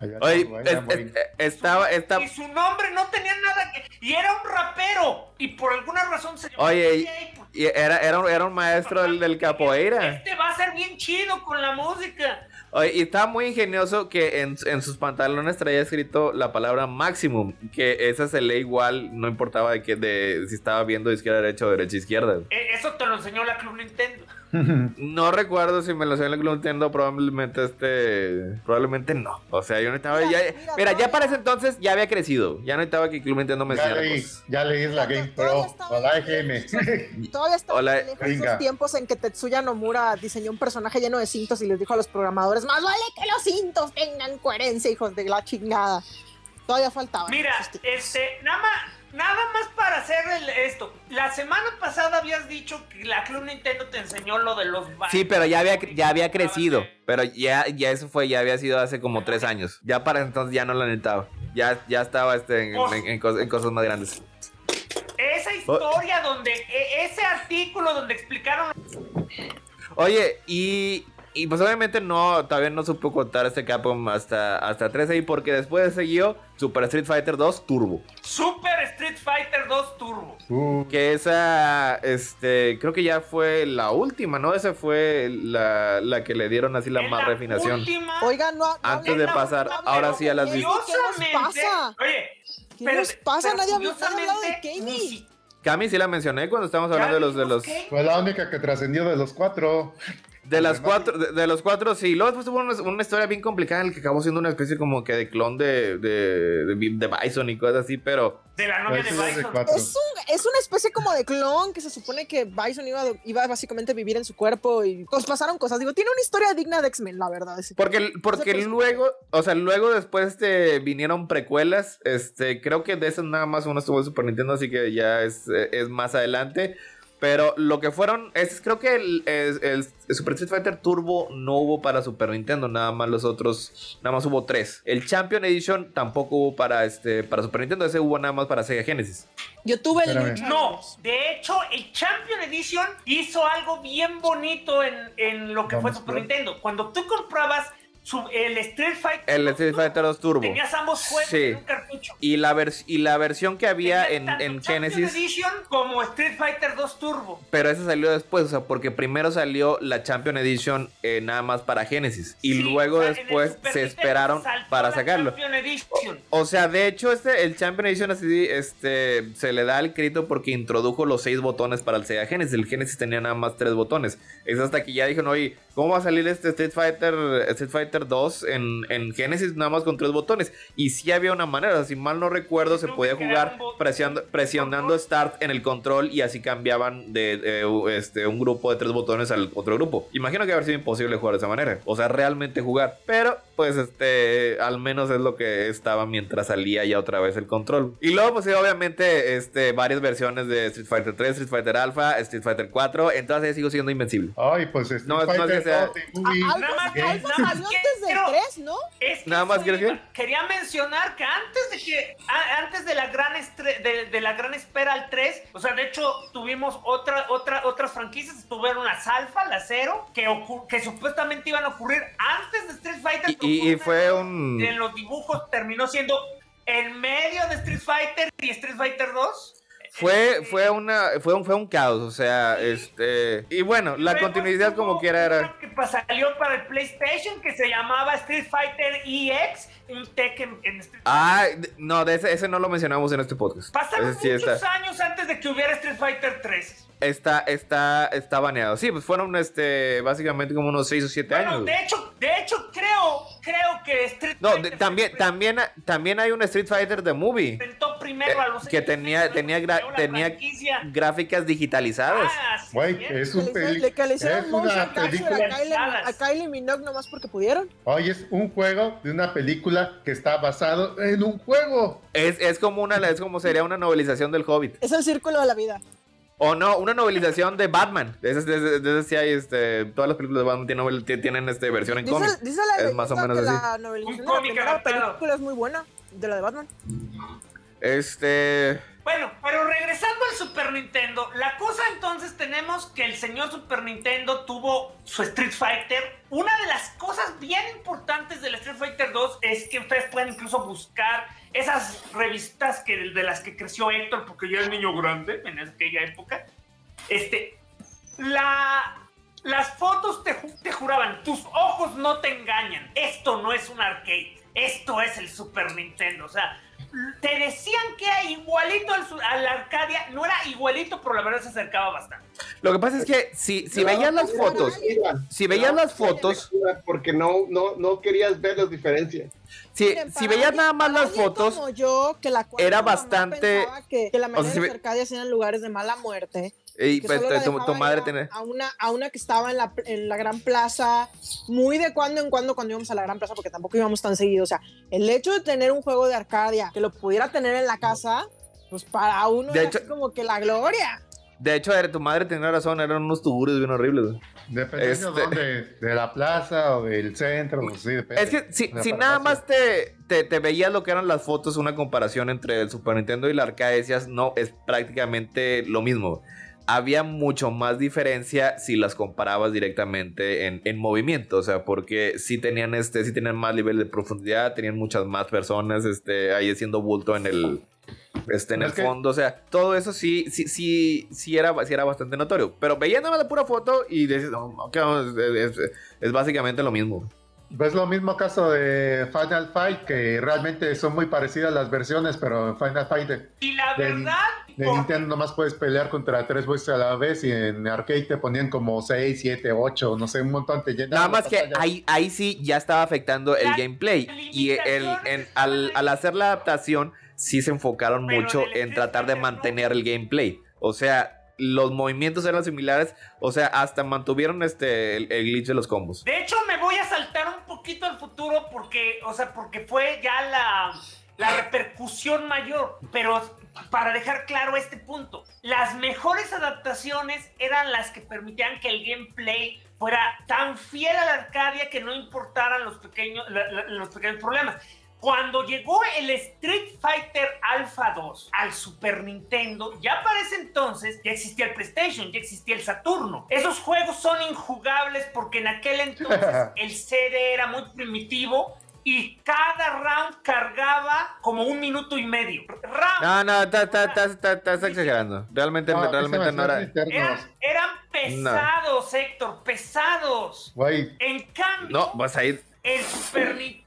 F: Allá
B: Oye,
F: no,
B: es-
F: allá muy-
B: es- estaba, estaba,
E: Y su nombre no tenía nada que. Y era un rapero. Y por alguna razón se llamó
B: Oye,
E: DJ,
B: y era, era, un, era un maestro del, del capoeira.
E: Este va a ser bien chido con la música.
B: Y estaba muy ingenioso que en, en sus pantalones traía escrito la palabra maximum, que esa se lee igual, no importaba de que de si estaba viendo izquierda, derecha o derecha, izquierda.
E: Eh, Eso te lo enseñó la Club Nintendo.
B: No recuerdo si me lo sé en el Club Nintendo, probablemente este, probablemente no. O sea, yo no estaba,
C: Mira,
B: ya,
C: mira,
B: mira,
C: todavía-
B: ya para ese entonces ya había crecido, ya no estaba que el Club Nintendo me
F: ya, leí, ya leí la Game Pro
C: estaba-
F: o la EGM.
C: Todavía está
B: Hola,
C: lejos
F: venga.
C: esos tiempos en que Tetsuya Nomura diseñó un personaje lleno de cintos y les dijo a los programadores, más vale que los cintos tengan coherencia, hijos de la chingada. Todavía faltaba.
E: Mira, este, nada más, nada más para hacer el- esto. La semana pasada habías dicho que la Club Nintendo te enseñó lo de los
B: Sí, pero ya había, ya había crecido, pero ya, ya eso fue, ya había sido hace como tres años. Ya para entonces ya no la necesitaba. Ya, ya estaba este, en, en- en cos- en cosas más grandes.
E: Esa historia donde, e- ese artículo donde explicaron
B: Oye, y, y pues obviamente no, todavía no supo contar este Capcom hasta, hasta 3 ahí, porque después siguió Super Street Fighter 2 Turbo.
E: Super Street Fighter 2 Turbo.
F: Uh,
B: Que esa, este, creo que ya fue la última, ¿no? Esa fue la, la que le dieron así la más refinación.
E: última-
C: Oigan, no, no
B: Antes de
C: la
B: pasar,
C: última,
B: ahora sí a las
C: ¿qué-
B: dis-
C: ¿Qué nos pasa?
E: Oye,
C: ¿Qué
E: pero-
C: nos pasa?
E: pero
C: Nadie habla- nadie ha hablado de Kami.
B: Cami sí la mencioné cuando estábamos hablando de los, de los,
E: Kami.
F: fue la única que trascendió de los cuatro.
B: De las cuatro, de, de los cuatro, sí. Luego después tuvo una, una historia bien complicada en la que acabó siendo una especie como que de clon de, de, de, de Bison y cosas así, pero
E: De la novia de Bison.
C: Es, un, es una especie como de clon que se supone que Bison iba, iba básicamente a vivir en su cuerpo y pues pasaron cosas. Digo, tiene una historia digna de X-Men, la verdad. ese.
B: Porque, porque luego, o sea, luego después este, vinieron precuelas. Este, creo que de esas nada más uno estuvo en Super Nintendo, así que ya es, es más adelante. Pero lo que fueron, es, creo que el, el- el Super Street Fighter Turbo no hubo para Super Nintendo, nada más los otros, nada más hubo tres. El Champion Edition tampoco hubo para, este, para Super Nintendo, ese hubo nada más para Sega Genesis.
C: Yo tuve el
F: Espérame.
E: No, de hecho, el Champion Edition hizo algo bien bonito en, en lo que fue Super. Nintendo. Cuando tú comprabas el Street Fighter,
B: El Street Fighter 2 Turbo.
E: tenías ambos juegos
B: Sí.
E: en un cartucho.
B: Y la, vers- y la versión que había
E: Tenías
B: en, en Genesis,
E: Edition como Street Fighter 2 Turbo.
B: pero esa salió después, o sea, porque primero salió la Champion Edition eh, nada más para Genesis. Y
E: Sí,
B: luego
E: o sea,
B: después se esperaron para sacarlo. O sea, de hecho, este, el Champion Edition así, este, se le da el crédito porque introdujo los seis botones para el Sega Genesis. El Genesis tenía nada más tres botones. Es hasta que ya dijeron, oye, ¿cómo va a salir este Street Fighter, Street Fighter 2 en, en Genesis nada más con tres botones? Y sí había una manera, o sea, si mal no recuerdo, se podía jugar presionando, presionando. Start en el control y así cambiaban de, de, este, un grupo de tres botones al otro grupo. Imagino que haber sido imposible jugar de esa manera. O sea, realmente jugar. Pero, pues, este, al menos es lo que estaba mientras salía ya otra vez el control. Y luego, pues, sí, obviamente, este, varias versiones de Street Fighter 3, Street Fighter Alpha, Street Fighter 4. Entonces, sigo siendo invencible.
F: Ay, pues Street
B: No, es- no es
F: Fighter
B: que sea-
F: 2 y Movie,
C: A-
E: Nada más
C: Alfa,
E: que-.
C: Alfa
E: nada más
C: salió
E: que
C: antes del
E: quiero-
C: 3, ¿no?
E: Es que
B: Nada más
E: iba.
B: que-
E: Quería mencionar que antes de que a- antes de la gran estre- de, de la gran espera al 3, o sea, de hecho tuvimos otra otra otras franquicias, tuvieron las Alpha, la Zero, que que supuestamente iban a ocurrir antes de Street Fighter.
B: Y, y- fue un...
E: en los dibujos terminó siendo en medio de Street Fighter y Street Fighter 2.
B: Fue, fue, una, fue, un, fue un caos, o sea, este... Y bueno, la continuidad como quiera era...
E: que salió para el PlayStation que se llamaba Street Fighter EX, un Tekken en Street
B: Ah, no, de ese, ese no lo mencionamos en este podcast.
E: Pasaron
B: Ese sí
E: muchos
B: está,
E: años antes de que hubiera Street Fighter 3.
B: está, está, está baneado. Sí, pues fueron este, básicamente como unos 6 o 7
E: Bueno,
B: años.
E: de hecho, de hecho creo, creo que Street
B: No,
E: Fighter
B: de- también, también, también hay un Street Fighter de movie.
E: inventó primero a los
B: que tenía- tenía gra- tenía-
E: Gráficas
B: digitalizadas.
F: Güey, es un
C: le- motion
F: una película.
C: a Kylie, a Kylie Minogue nomás porque pudieron.
F: Oye, es un juego de una película que está basado en un juego.
B: Es, es como una, es como sería una novelización del Hobbit.
C: Es el círculo de la vida.
B: O no, una novelización de Batman. De esas, de de sí hay, este, todas las películas de Batman tienen, novel- tienen este, versión en
C: Dice,
B: cómic.
C: dice la
B: Es más o menos así.
C: la novelización de la primera película es muy buena, de la de Batman.
B: Este...
E: Bueno, pero regresando al Super Nintendo, la cosa entonces tenemos que el señor Super Nintendo tuvo su Street Fighter. Una de las cosas bien importantes del Street Fighter 2 es que ustedes pueden incluso buscar esas revistas que, de las que creció Héctor, porque ya es niño grande en aquella época. Este, la, las fotos te, te juraban, tus ojos no te engañan. Esto no es un arcade, esto es el Super Nintendo. O sea, te decían que era igualito al, su- a la Arcadia, no era igualito, pero la verdad se acercaba bastante.
B: Lo que pasa es que si, si
G: No,
B: veías las fotos,
G: lectura.
B: si veías
G: No,
B: las fotos,
G: Porque no, no, no querías ver las diferencias.
B: si,
C: Miren,
B: si veías nada más las fotos,
C: como yo, que la
B: era bastante-
C: Que, que la mayoría
B: o sea, si
C: de Arcadias eran lugares de mala muerte.
B: Y, pues,
C: solo la
B: tu, tu madre
C: a-
B: tiene...
C: a una, a una que estaba en la, en la gran plaza, muy de cuando en cuando cuando íbamos a la gran plaza, porque tampoco íbamos tan seguido. O sea, el hecho de tener un juego de Arcadia que lo pudiera tener en la casa, pues para uno
B: De
C: era
B: hecho-
C: así como que la gloria.
B: De hecho, tu madre tenía razón, eran unos tuburios bien horribles.
F: Dependiendo
B: Este-
F: dónde, de la plaza o del centro, pues sí, depende.
B: Es que si, si nada más te, te, te veías lo que eran las fotos, una comparación entre el Super Nintendo y la arcade, decías, no, es prácticamente lo mismo. Había mucho más diferencia si las comparabas directamente en, en movimiento, o sea, porque sí tenían este, sí tenían más nivel de profundidad, tenían muchas más personas, este, ahí haciendo bulto en el, este, en el
F: que-
B: fondo, o sea, todo eso sí, sí, sí, sí era, sí era bastante notorio. Pero veías nada más la pura foto y decías, no, ok, vamos, es, es- es básicamente lo mismo.
F: Pues lo mismo caso de Final Fight, que realmente son muy parecidas las versiones, pero en Final Fight de,
E: Y la
F: De-
E: verdad,
F: de
E: por-
F: Nintendo nomás puedes pelear contra tres veces a la vez y en arcade te ponían como 6, 7, 8, no sé, un montón te llenaban
B: Nada
F: la
B: más que ahí, ahí sí ya estaba afectando el
E: La
B: gameplay. Y el, en- al, al hacer la adaptación, sí se enfocaron
E: Pero
B: mucho
E: en
B: tratar de mantener el gameplay. O sea, los movimientos eran similares. O sea, hasta mantuvieron este el, el glitch de los combos.
E: De hecho, me voy a saltar poquito al futuro porque, o sea, porque fue ya la la repercusión mayor. Pero para dejar claro este punto, las mejores adaptaciones eran las que permitían que el gameplay fuera tan fiel a la Arcadia que no importaran los pequeños, los pequeños problemas. Cuando llegó el Street Fighter Alpha 2 al Super Nintendo, ya para ese entonces ya existía el PlayStation, ya existía el Saturno. Esos juegos son injugables porque en aquel entonces el CD era muy primitivo y cada round cargaba como un minuto y medio. Round.
B: No, no, está- está- está- está- estás exagerando. Realmente,
F: No,
B: realmente no era.
E: Eran, eran pesados, Héctor, pesados. En cambio,
B: No, vas a ir.
E: el Super, Ni-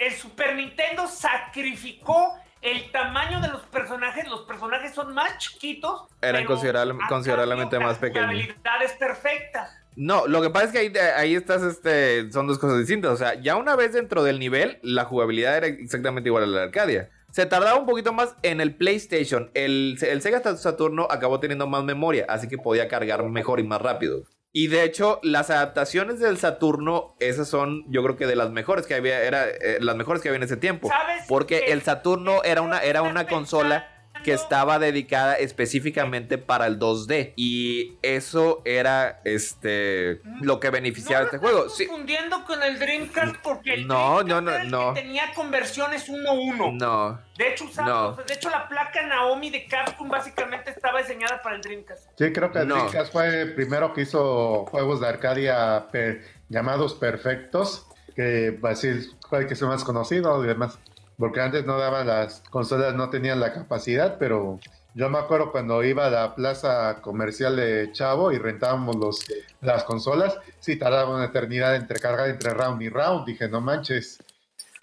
E: el Super Nintendo sacrificó el tamaño de los personajes. Los personajes son más chiquitos.
B: Eran considerable- considerablemente más pequeños.
E: La jugabilidad es perfecta.
B: No, lo que pasa es que ahí, ahí estás, este, son dos cosas distintas. O sea, ya una vez dentro del nivel, la jugabilidad era exactamente igual a la de Arcadia. Se tardaba un poquito más en el PlayStation. El, el Sega Saturno acabó teniendo más memoria, así que podía cargar mejor y más rápido. Y de hecho, las adaptaciones del Saturno, esas son, yo creo que de las mejores que había, era eh, las mejores que había en ese tiempo.
E: ¿Sabes
B: Porque el Saturno era una, era una consola que estaba dedicada específicamente para el 2D y eso era este lo que beneficiaba
E: no
B: este juego.
E: estás
B: Sí,
E: confundiendo con el Dreamcast porque el
B: No,
E: Dreamcast
B: no, no,
E: era el
B: no.
E: que tenía conversiones 1-1.
B: no.
E: De hecho, usaba-
B: No.
E: de hecho, la placa Naomi de Capcom básicamente estaba diseñada para el Dreamcast.
F: sí, creo que
B: No.
F: Dreamcast fue el primero que hizo juegos de Arcadia per- llamados perfectos, que así fue el que es más conocido y demás. Porque antes no daban las consolas, no tenían la capacidad, pero yo me acuerdo cuando iba a la plaza comercial de Chavo y rentábamos los, las consolas, sí tardaba una eternidad entre cargar entre round y round. Dije, no manches.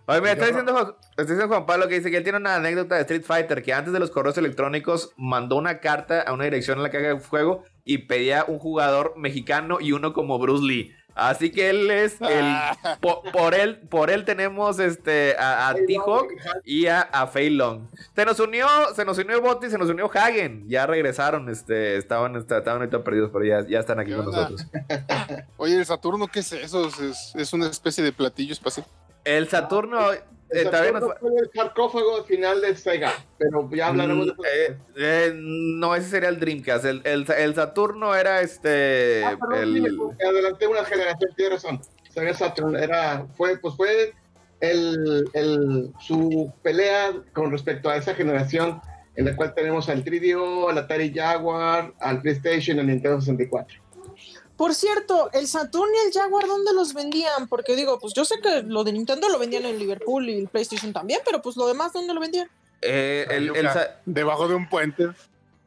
B: Oye, mira,
F: Yo
B: está
F: no-
B: diciendo, Juan- está diciendo Juan Pablo que dice que él tiene una anécdota de Street Fighter que antes de los correos electrónicos mandó una carta a una dirección en la caja de juego y pedía un jugador mexicano y uno como Bruce Lee. Así que él es el po- por, él por él tenemos este a, a T-Hawk y a, a Fei Long. Se nos unió, se nos unió Botti se nos unió Hagen. Ya regresaron, este, estaban, estaban ahorita perdidos, pero ya, ya están aquí
H: ¿Qué
B: con
H: onda?
B: nosotros.
H: Oye, el Saturno, ¿qué es eso? Es, es una especie de platillo espacial.
B: El Saturno
G: El
B: todavía nos
G: Saturno fue el sarcófago al final de Sega, pero ya hablaremos de eso.
B: Eh, eh, no, ese sería el Dreamcast. El, el- el Saturno era este.
G: Ah, perdón,
B: el-
G: adelanté una generación, tiene razón. Sega Saturn era, fue, pues fue el, el- su pelea con respecto a esa generación en la cual tenemos al 3DO, al Atari Jaguar, al PlayStation, al Nintendo 64.
C: Por cierto, el Saturn y el Jaguar, ¿dónde los vendían? Porque digo, pues yo sé que lo de Nintendo lo vendían en Liverpool y el PlayStation también, pero pues lo demás, ¿dónde lo vendían?
B: eh, el-
H: Debajo de un puente.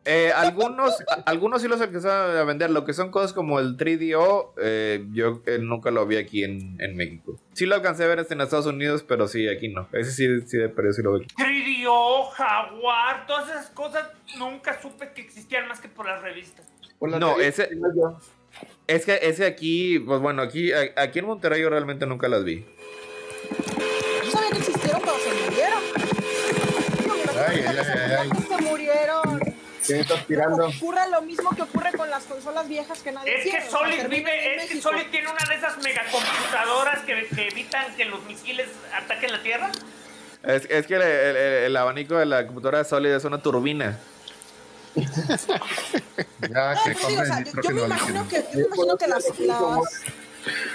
B: eh, algunos, algunos sí los alcanzaron a vender. Lo que son cosas como el 3DO, eh, yo eh, nunca lo vi aquí en, en México. Sí lo alcancé a ver este en Estados Unidos, pero sí, aquí no. Ese sí, sí de perdido sí lo vi.
E: 3DO, Jaguar, todas esas cosas nunca supe que existían más que por las revistas.
G: Por la
B: No, ese- Es que ese aquí, pues bueno, aquí, aquí en Monterrey yo realmente nunca las vi.
C: Yo sabía que existieron, pero se murieron.
F: Ay,
C: que
F: ay, ay, ay.
C: se murieron.
G: ¿Quién está aspirando?
C: Ocurre lo mismo que ocurre con las consolas viejas que nadie
E: Es
C: quiere.
E: que Solid vive, es que. Solid tiene una de esas megacomputadoras que, que evitan que los misiles ataquen la Tierra.
B: Es, es que el, el- el abanico de la computadora sólida es una turbina.
F: Ya
C: No,
F: que
C: pues digo, o sea, yo, me imagino que, yo me imagino que las, las-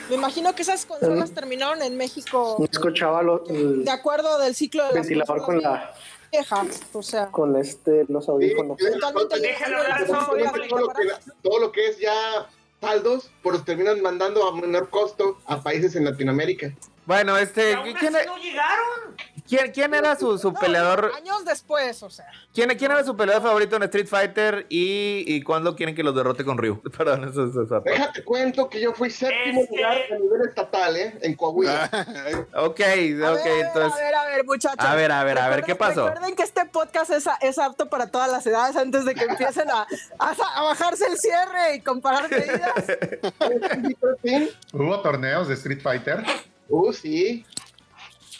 C: me imagino que esas consolas terminaron en México
D: No escuchaba lo- el
C: de acuerdo del ciclo de
D: ventilador con la
C: viejas, o sea,
D: con este los audífonos.
G: Sí,
C: totalmente
E: Déjalo hablar,
G: todo, lo que,
C: baratas.
G: todo lo que es ya saldos, pues los terminan mandando a menor costo a países en Latinoamérica.
B: Bueno, este, ¿quién,
E: no llegaron.
B: Quién- quién era su, su
C: No,
B: peleador?
C: años después, o sea.
B: ¿Quién, quién era su peleador favorito en Street Fighter y, y cuándo quieren que los derrote con Ryu? Perdón, eso es esa parte.
G: Déjate cuento que yo fui séptimo
E: Este-
G: lugar a nivel estatal, ¿eh? En Coahuila.
B: Ok,
C: A
B: ok,
C: ver, ver,
B: entonces.
C: a ver, a ver, muchachos.
B: A ver, a ver, a ver, ¿qué pasó?
C: Recuerden que este podcast es, a- es apto para todas las edades antes de que empiecen a, a, a bajarse el cierre y comparar medidas.
F: ¿Hubo torneos de Street Fighter
G: Uh, sí.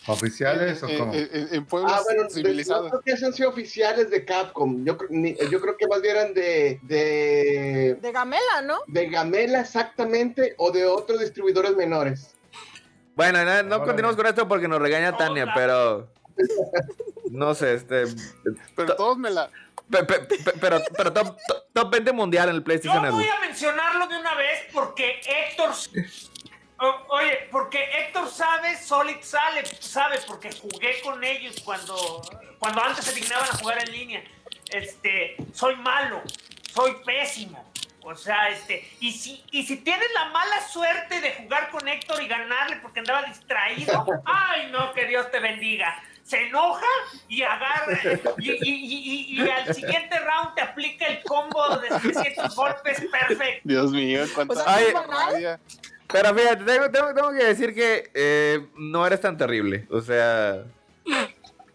F: Oficiales o cómo?
H: eh, eh, en pueblos
G: Ah, bueno,
H: civilizados.
G: no creo que han sido oficiales de Capcom. Yo, ni- yo creo que más bien eran de, de,
C: De Gamela, ¿no?
G: de Gamela exactamente o de otros distribuidores menores.
B: Bueno, no, no
F: Órale.
B: continuamos con esto porque nos regaña Tania, pero. no sé, este.
H: Pero todos me la.
B: pe- pe- pe- pero pero top, top- top 20 mundial en el
E: Yo
B: PlayStation
E: voy
B: Network.
E: a mencionarlo de una vez porque Héctor. O- oye, Solid sabe, sabe, porque jugué con ellos cuando, cuando antes se dignaban a jugar en línea. Este, soy malo, soy pésimo. O sea, este, y si, y si tienes la mala suerte de jugar con Héctor y ganarle porque andaba distraído, ay no, que Dios te bendiga. Se enoja y agarra, y, y- y- y- y al siguiente round te aplica el combo de 300 golpes perfecto.
H: Dios mío, cuánta
C: O sea,
B: Pero fíjate, tengo, tengo- tengo que decir que eh, no eres tan terrible. O sea,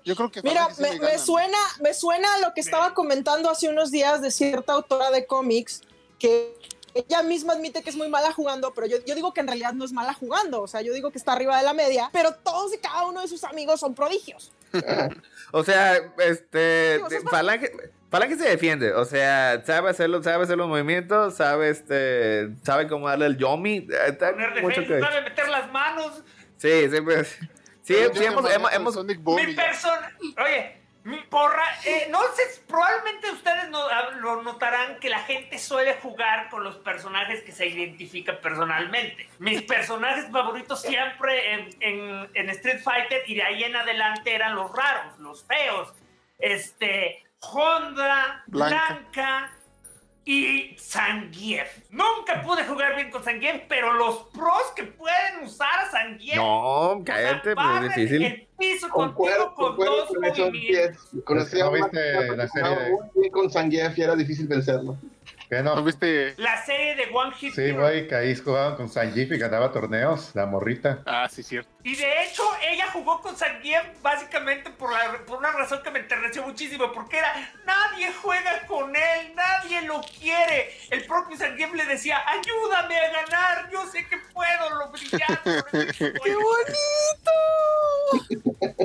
H: Yo creo que
C: Mira, me, suena, me suena lo que estaba comentando hace unos días de cierta autora de cómics que ella misma admite que es muy mala jugando, pero yo, yo digo que en realidad no es mala jugando, o sea, yo digo que está arriba de la media, pero todos y cada uno de sus amigos son prodigios.
B: o sea, este. Falange, Falange se defiende. O sea, sabe hacerlo, sabe hacer los movimientos, sabe este. Sabe cómo darle el yomi. eh, está
E: Poner
B: mucho
E: defensa,
B: que.
E: sabe meter las manos.
B: Sí, sí, pues. Sí, sí, hemos, hemos, hemos-
H: Sonic Boom
E: Mi persona, oye, mi porra, eh, no sé, probablemente ustedes no, ah, lo notarán que la gente suele jugar con los personajes que se identifican personalmente. Mis personajes favoritos siempre en, en- en Street Fighter y de ahí en adelante eran los raros, los feos. Este, Honda,
H: Blanca.
E: Blanca, y Zangief. Nunca pude jugar bien con Zangief, pero los pros que pueden usar a Zangief
B: No, cállate, pues es
E: barren
B: difícil.
E: El piso
G: Concuerdo,
E: contigo con
G: concuerdo
E: dos
G: con
E: movimientos.
G: Conocía
F: ¿No
G: a un
F: viste
G: maestro
F: la serie de-
G: muy bien con Zangief y era difícil vencerlo.
F: ¿Qué
H: ¿No
F: no?
H: viste?
E: La serie de One Hit
F: Sí, güey, que ahí jugaban con Sanjif y ganaba torneos, la morrita.
H: Ah, sí, cierto.
E: Y de hecho, ella jugó con Zangief básicamente por, la- por una razón que me enterneció muchísimo, porque era, nadie juega con él, nadie lo quiere. El propio Zangief le decía, ayúdame a ganar, yo sé que puedo, lo brillante.
C: ¡Qué bonito!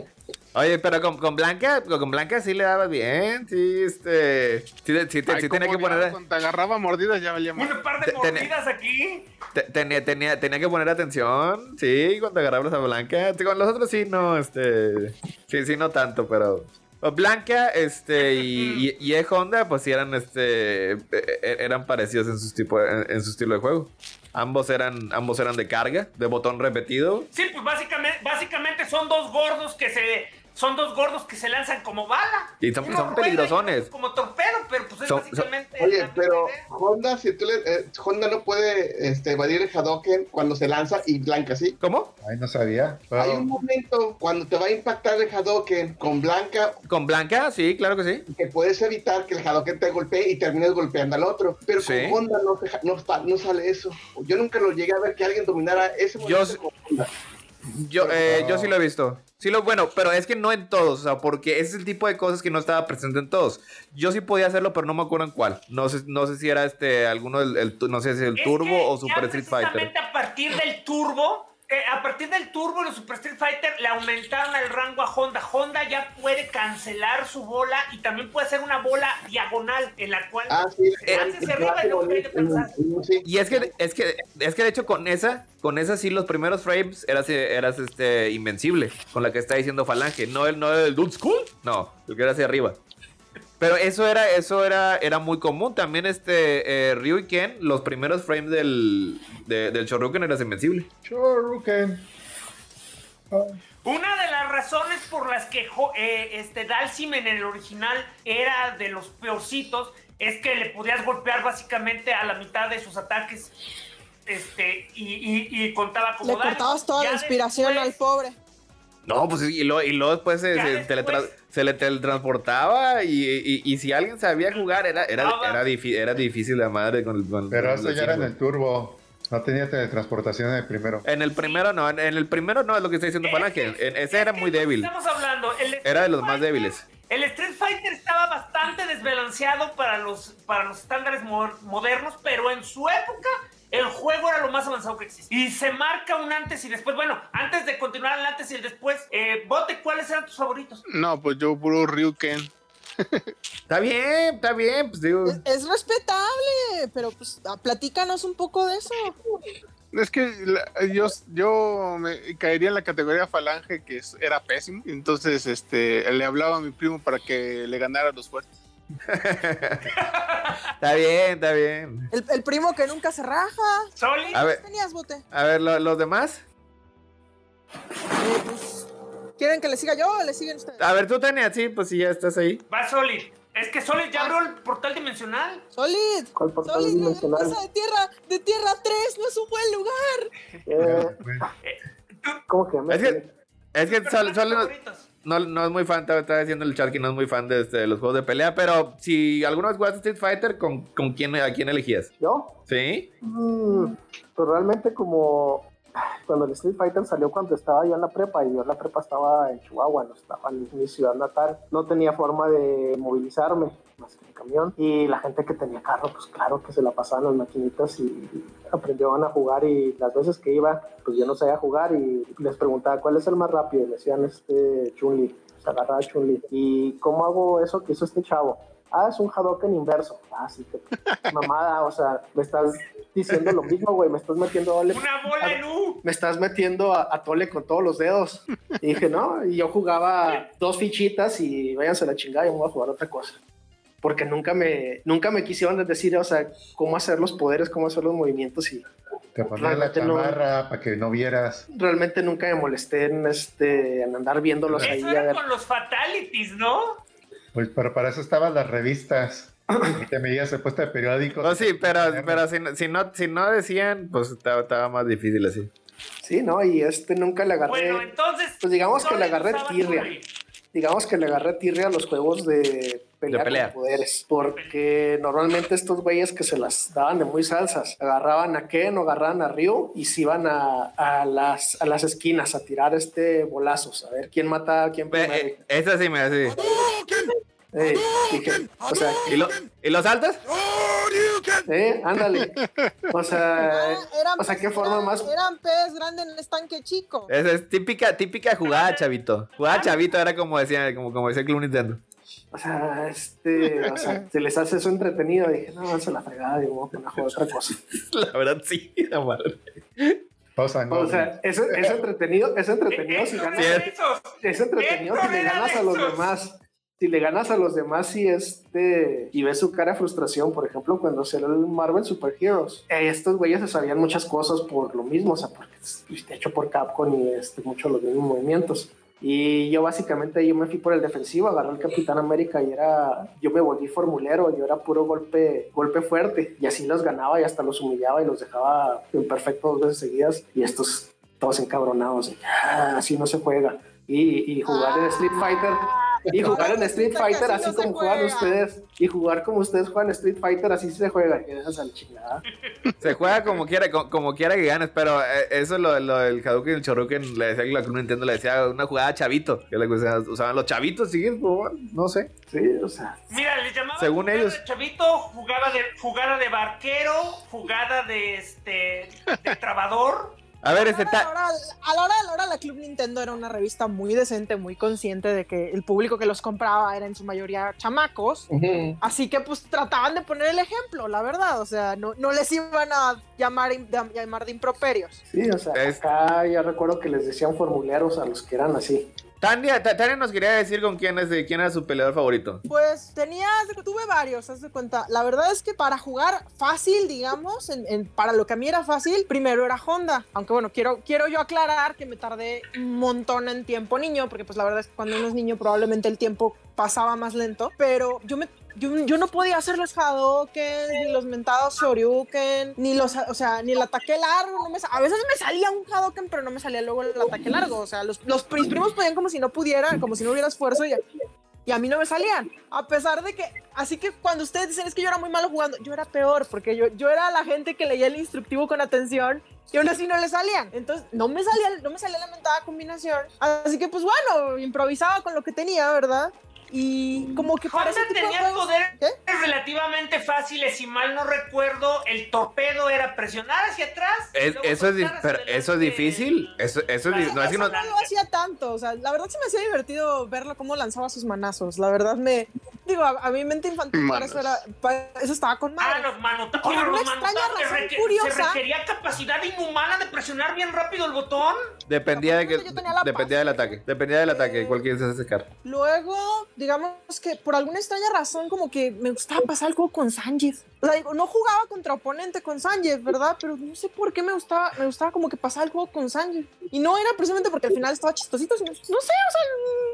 B: Oye, pero con, con Blanca, con Blanca sí le daba bien. Sí, este. Sí, sí, sí,
H: Ay,
B: sí
H: cómo
B: tenía que poner.
H: Cuando te agarraba mordidas ya valía más.
E: Un par de mordidas aquí.
B: Te- Tenía, tenía, tenía que poner atención, sí, cuando agarrabas a Blanca. Con los otros sí, no, este. Sí, sí, no tanto, pero. Blanca, este, y, y, y E Honda, pues sí eran, este. e- e- Eran parecidos en su, tipo, en, en su estilo de juego. Ambos eran, ambos eran de carga, de botón repetido.
E: Sí, pues básicamente, básicamente son dos gordos que se. Son dos gordos que se lanzan como bala.
B: Y son-
E: Uno
B: peligrosones.
E: Como torpedo, pero pues es
B: Son-
E: básicamente.
G: Oye, pero
E: idea.
G: Honda, si tú le, eh, Honda no puede este, evadir el Hadoken cuando se lanza y Blanca sí.
B: ¿Cómo?
F: Ay, no sabía.
G: Hay un momento cuando te va a impactar el Hadoken con Blanca
B: Con Blanca, sí, claro que sí.
G: que puedes evitar que el Hadoken te golpee y termines golpeando al otro. Pero
B: Sí.
G: con Honda no, se- no, no sale eso. Yo nunca lo llegué a ver que alguien dominara ese
B: Yo
G: movimiento
B: sí-
G: con Honda.
B: Yo, eh,
F: No.
B: yo sí lo he visto. Sí lo, bueno, pero es que no en todos, o sea, porque ese es el tipo de cosas que no estaba presente en todos. Yo sí podía hacerlo, pero no me acuerdo en cuál. No sé, no sé si era este alguno del, el no sé si el
E: Es
B: Turbo o Super Street Fighter.
E: a partir del Turbo, eh, a partir del Turbo y los Super Street Fighter le aumentaron el rango a Honda. Honda ya puede cancelar su bola y también puede hacer una bola diagonal en la cual
G: Ah, sí.
E: Eh, arriba y luego pensar.
G: Sí.
B: Y es que, es que, es que de hecho con esa, con esa sí los primeros frames eras, eras este invencible, con la que está diciendo Falange, no el, no el Dude School, no, el que era hacia arriba. Pero eso era, eso era, era muy común. También este eh, Ryu y Ken, los primeros frames del, de- del Shoryuken eras invencible.
F: Shoryuken.
E: Una de las razones por las que eh, este Dalsim en el original era de los peorcitos es que le podías golpear básicamente a la mitad de sus ataques este y, y- y contaba como
C: Le
E: daño.
C: cortabas toda
E: Ya
C: la inspiración
E: después-
C: al pobre.
B: No, pues y luego, y luego después se, se
E: después-
B: se le teletransportaba y, y- y si alguien sabía jugar era, era,
E: Ah,
B: era, difi- era difícil la madre con el... con-
F: Pero
B: el
F: ya era en el turbo. No tenía teletransportación en el primero.
B: En el primero no, en, en el primero no es lo que está diciendo Falange. ese
E: es
B: era
E: que
B: muy débil.
E: Estamos hablando, el
B: Era de
E: Street
B: los más
E: Fighter-
B: débiles.
E: El Street Fighter estaba bastante desbalanceado para los, para los estándares mo- modernos, pero en su época el juego era lo más avanzado que existía. Y se marca un antes y después. Bueno, antes de continuar el antes y el después, eh, Bote, ¿cuáles eran tus favoritos?
H: No, pues yo puro Ryuken.
B: Está bien, está bien, pues digo.
C: Es, es respetable, pero pues ah, platícanos un poco de eso.
H: Es que la- yo, yo me caería en la categoría falange, que es- era pésimo. Entonces, este, le hablaba a mi primo para que le ganara los fuertes.
B: Está bien, está bien.
C: El, el primo que nunca se raja.
E: Soli,
B: A ver,
C: tenías, bote?
B: a ver, lo- los demás.
C: Eh, pues, ¿Quieren que le siga yo o le siguen ustedes?
B: A ver, tú, Tania, sí, pues si ya estás ahí.
E: va Solid. Es que Solid ya abrió el portal dimensional.
C: Solid.
D: ¿Cuál portal
C: Solid, la
D: dimensional?
C: empresa de tierra, de tierra 3 no es un buen lugar.
D: Eh,
F: Bueno,
D: ¿Cómo que me
B: Es que, es que Sol,
E: Personajes
B: Sol no, no, es muy fan, estaba estaba diciendo el chat que no es muy fan de, este, de los juegos de pelea, pero si alguna vez jugaste Street Fighter, ¿con, con quién, a quién elegías?
D: ¿Yo?
B: ¿Sí?
D: Mm, pues realmente como cuando el Street Fighter salió cuando estaba yo en la prepa y yo en la prepa estaba en Chihuahua, no estaba en mi ciudad natal, no tenía forma de movilizarme más que en camión y la gente que tenía carro pues claro que se la pasaban las maquinitas y aprendieron a jugar y las veces que iba pues yo no sabía jugar y les preguntaba cuál es el más rápido y me decían este Chun-Li, se agarraba Chun-Li y cómo hago eso que hizo este chavo Ah, es un Hadoken inverso. Ah, sí, que mamada, o sea, me estás diciendo lo mismo, güey, me estás metiendo doble.
E: Una bola en U.
D: Me estás metiendo a, a tole con todos los dedos. Y dije, no, y yo jugaba dos fichitas y váyanse a la chingada, yo me voy a jugar otra cosa. Porque nunca me, nunca me quisieron decir, o sea, cómo hacer los poderes, cómo hacer los movimientos y
F: te ponía la
D: no.
F: chamarra para que no vieras.
D: realmente nunca me molesté en, este, en andar viéndolos ahí.
E: Eso
D: a
E: era
D: ver.
E: con los fatalities, ¿no?
F: Pues, pero para eso estaban las revistas. Y te medías el puesto de periódicos.
B: No, sí, pero, pero si, no- si, no, si no decían, pues estaba, estaba más difícil así.
D: Sí, ¿no? Y este nunca le agarré.
E: Bueno, entonces.
D: Pues digamos que le agarré tirria. Digamos que le agarré tirria a los juegos de pelea,
B: De pelea.
D: con poderes. Porque normalmente estos güeyes que se las daban de muy salsas, agarraban a Ken o agarraban a Ryu y se iban a, a las, a las esquinas a tirar este bolazos. A ver quién mata a quién
B: eh, esa sí me hace.
D: Eh, dije, o sea,
B: ¿Y, lo, ¿Y los saltas?
D: eh, ándale. O sea,
C: eran
D: o sea, qué
C: pez
D: forma más.
C: Eran pez grande en el estanque chico.
B: Esa es típica, típica jugada, chavito. Jugada, chavito, era como decía, como, como decía el Club Nintendo.
D: O sea, este, o sea, se les hace eso entretenido. Dije, no, se la fregada, digo, voy a poner a jugar otra cosa.
B: La verdad, sí, la madre.
F: Cosa no.
D: O sea, es, es entretenido, es entretenido si
E: Eso
D: ganas. Es entretenido si le ganas a los demás. Si le ganas a los demás y este y ves su cara de frustración, por ejemplo, cuando salió el Marvel Super Heroes, eh, estos güeyes se sabían muchas cosas por lo mismo, o sea, porque es hecho por Capcom y este, mucho los mismos movimientos. Y yo básicamente yo me fui por el defensivo, agarré al Capitán América y era, yo me volví formulero, yo era puro golpe, golpe fuerte y así los ganaba y hasta los humillaba y los dejaba en perfecto dos veces seguidas y estos todos encabronados, y, "Ah, así no se juega. Y, y jugar en Street Fighter y jugar en Street Fighter
C: así no
D: como juegan
C: juega.
D: ustedes y jugar como ustedes juegan Street Fighter así se juega y dejas al chingada.
B: Se juega como quiera, como, como quiera que ganes, pero eh, eso lo, lo del Hadouken y el Choruken le decía que la Club Nintendo le decía una jugada chavito, que le usaban, usaban los chavitos, sí, pues, no sé.
D: Sí, o sea,
E: Mira, les llamaban
B: Según
E: jugada
B: ellos.
E: de chavito, jugada de, jugada de barquero, jugada de este de trabador.
B: A ver,
C: A
B: este
C: la hora,
B: ta-
C: a la hora- a de la hora, la Club Nintendo era una revista muy decente, muy consciente de que el público que los compraba era en su mayoría chamacos. Así que pues trataban de poner el ejemplo, la verdad. O sea, no, no les iban a llamar, de- llamar de improperios.
D: sí, o sea,
B: Es-
D: acá ya recuerdo que les decían formuleros a los que eran así.
B: Tania, Ta- Tania nos quería decir con quién es de quién era su peleador favorito.
C: Pues tenía, tuve varios, haz de cuenta. La verdad es que para jugar fácil, digamos, en- para lo que a mí era fácil, primero era Honda. Aunque bueno, quiero, quiero yo aclarar que me tardé un montón en tiempo niño, porque pues la verdad es que cuando uno es niño probablemente el tiempo pasaba más lento. Pero yo me yo, yo no podía hacer los Hadoken, ni los mentados Shoryuken, ni los, o sea, ni el ataque largo. No me, a veces me salía un Hadoken, pero no me salía luego el ataque largo. O sea, los, los primos podían como si no pudieran, como si no hubiera esfuerzo y, y a mí no me salían. A pesar de que, así que cuando ustedes dicen es que yo era muy malo jugando, yo era peor, porque yo, yo era la gente que leía el instructivo con atención y aún así no le salían. Entonces, no me salía, no me salía la mentada combinación. Así que, pues bueno, improvisaba con lo que tenía, ¿verdad? Y como que para
E: Honda
C: ese tipo de
E: tenía
C: juegos-
E: poderes
C: ¿Qué?
E: relativamente fáciles, si mal no recuerdo, el torpedo era presionar hacia atrás.
B: Es- eso, es, pero eso es difícil. Eso, eso es, no es que no-
C: no lo hacía tanto, o sea, la verdad sí me hacía divertido verlo cómo lanzaba sus manazos, la verdad me, digo, a, a mi mente infantil para
H: Manos.
C: eso, era, para eso estaba con
E: Ah,
C: madre.
E: los manotazos.
C: Por una
E: los
C: extraña.
E: Se,
C: razón curiosa.
E: se requería capacidad inhumana de presionar bien rápido el botón.
B: Dependía de que
C: Yo tenía la
B: dependía del ataque. Dependía del ataque.
C: Eh,
B: ¿Cuál quieres sacar?
C: Luego, digamos que por alguna extraña razón, como que me gustaba pasar el juego con Sanjeev. O sea, digo, no jugaba contra oponente con Sanjeev, ¿verdad? Pero no sé por qué me gustaba, me gustaba como que pasar el juego con Sanjeev. Y no era precisamente porque al final estaba chistosito, sino, no sé, o sea,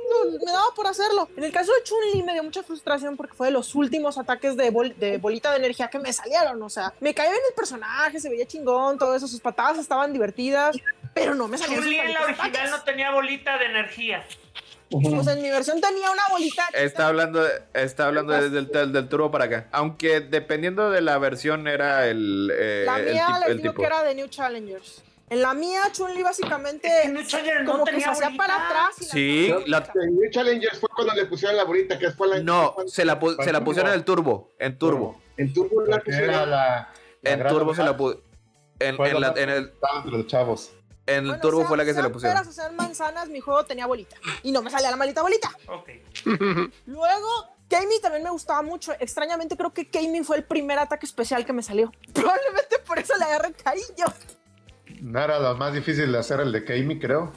C: no- me daba por hacerlo. En el caso de Chun-Li me dio mucha frustración porque fue de los últimos ataques de, bol- de bolita de energía que me salieron. O sea, me caía bien el personaje, se veía chingón, todo eso, sus patadas estaban divertidas, pero no me sus
E: Chun-Li en la original
C: ataques.
E: no tenía bolita de energía.
C: O sea, en mi versión tenía una bolita.
B: Está hablando, está hablando desde el, del, del turbo para acá. Aunque dependiendo de la versión era el, eh,
C: La
B: el,
C: mía
B: tip-
C: les
B: el
C: digo
B: tipo.
C: que era de New Challengers. En la mía, Chun-Li básicamente
E: Challenger no
C: como que se
E: tenía
C: hacía
E: bolita.
C: para atrás. y
B: Sí, la-
G: En New Challengers fue cuando le pusieron la bolita, que fue la.
B: no, se la, pu- se la pusieron en el turbo. En turbo.
G: En Turbo la pusieron.
F: la, la
B: En turbo se la
F: novedad.
B: pu- en, en la- en el,
F: los chavos.
B: En el
C: Bueno,
B: turbo fue la que se la pusieron.
C: peras o sean manzanas, mi juego tenía bolita. Y no me salía la maldita bolita.
E: Ok.
C: Luego, Kami también me gustaba mucho. Extrañamente, creo que Kami fue el primer ataque especial que me salió. Probablemente por eso le agarré cariño.
F: No era lo más difícil de hacer el de Kami, creo.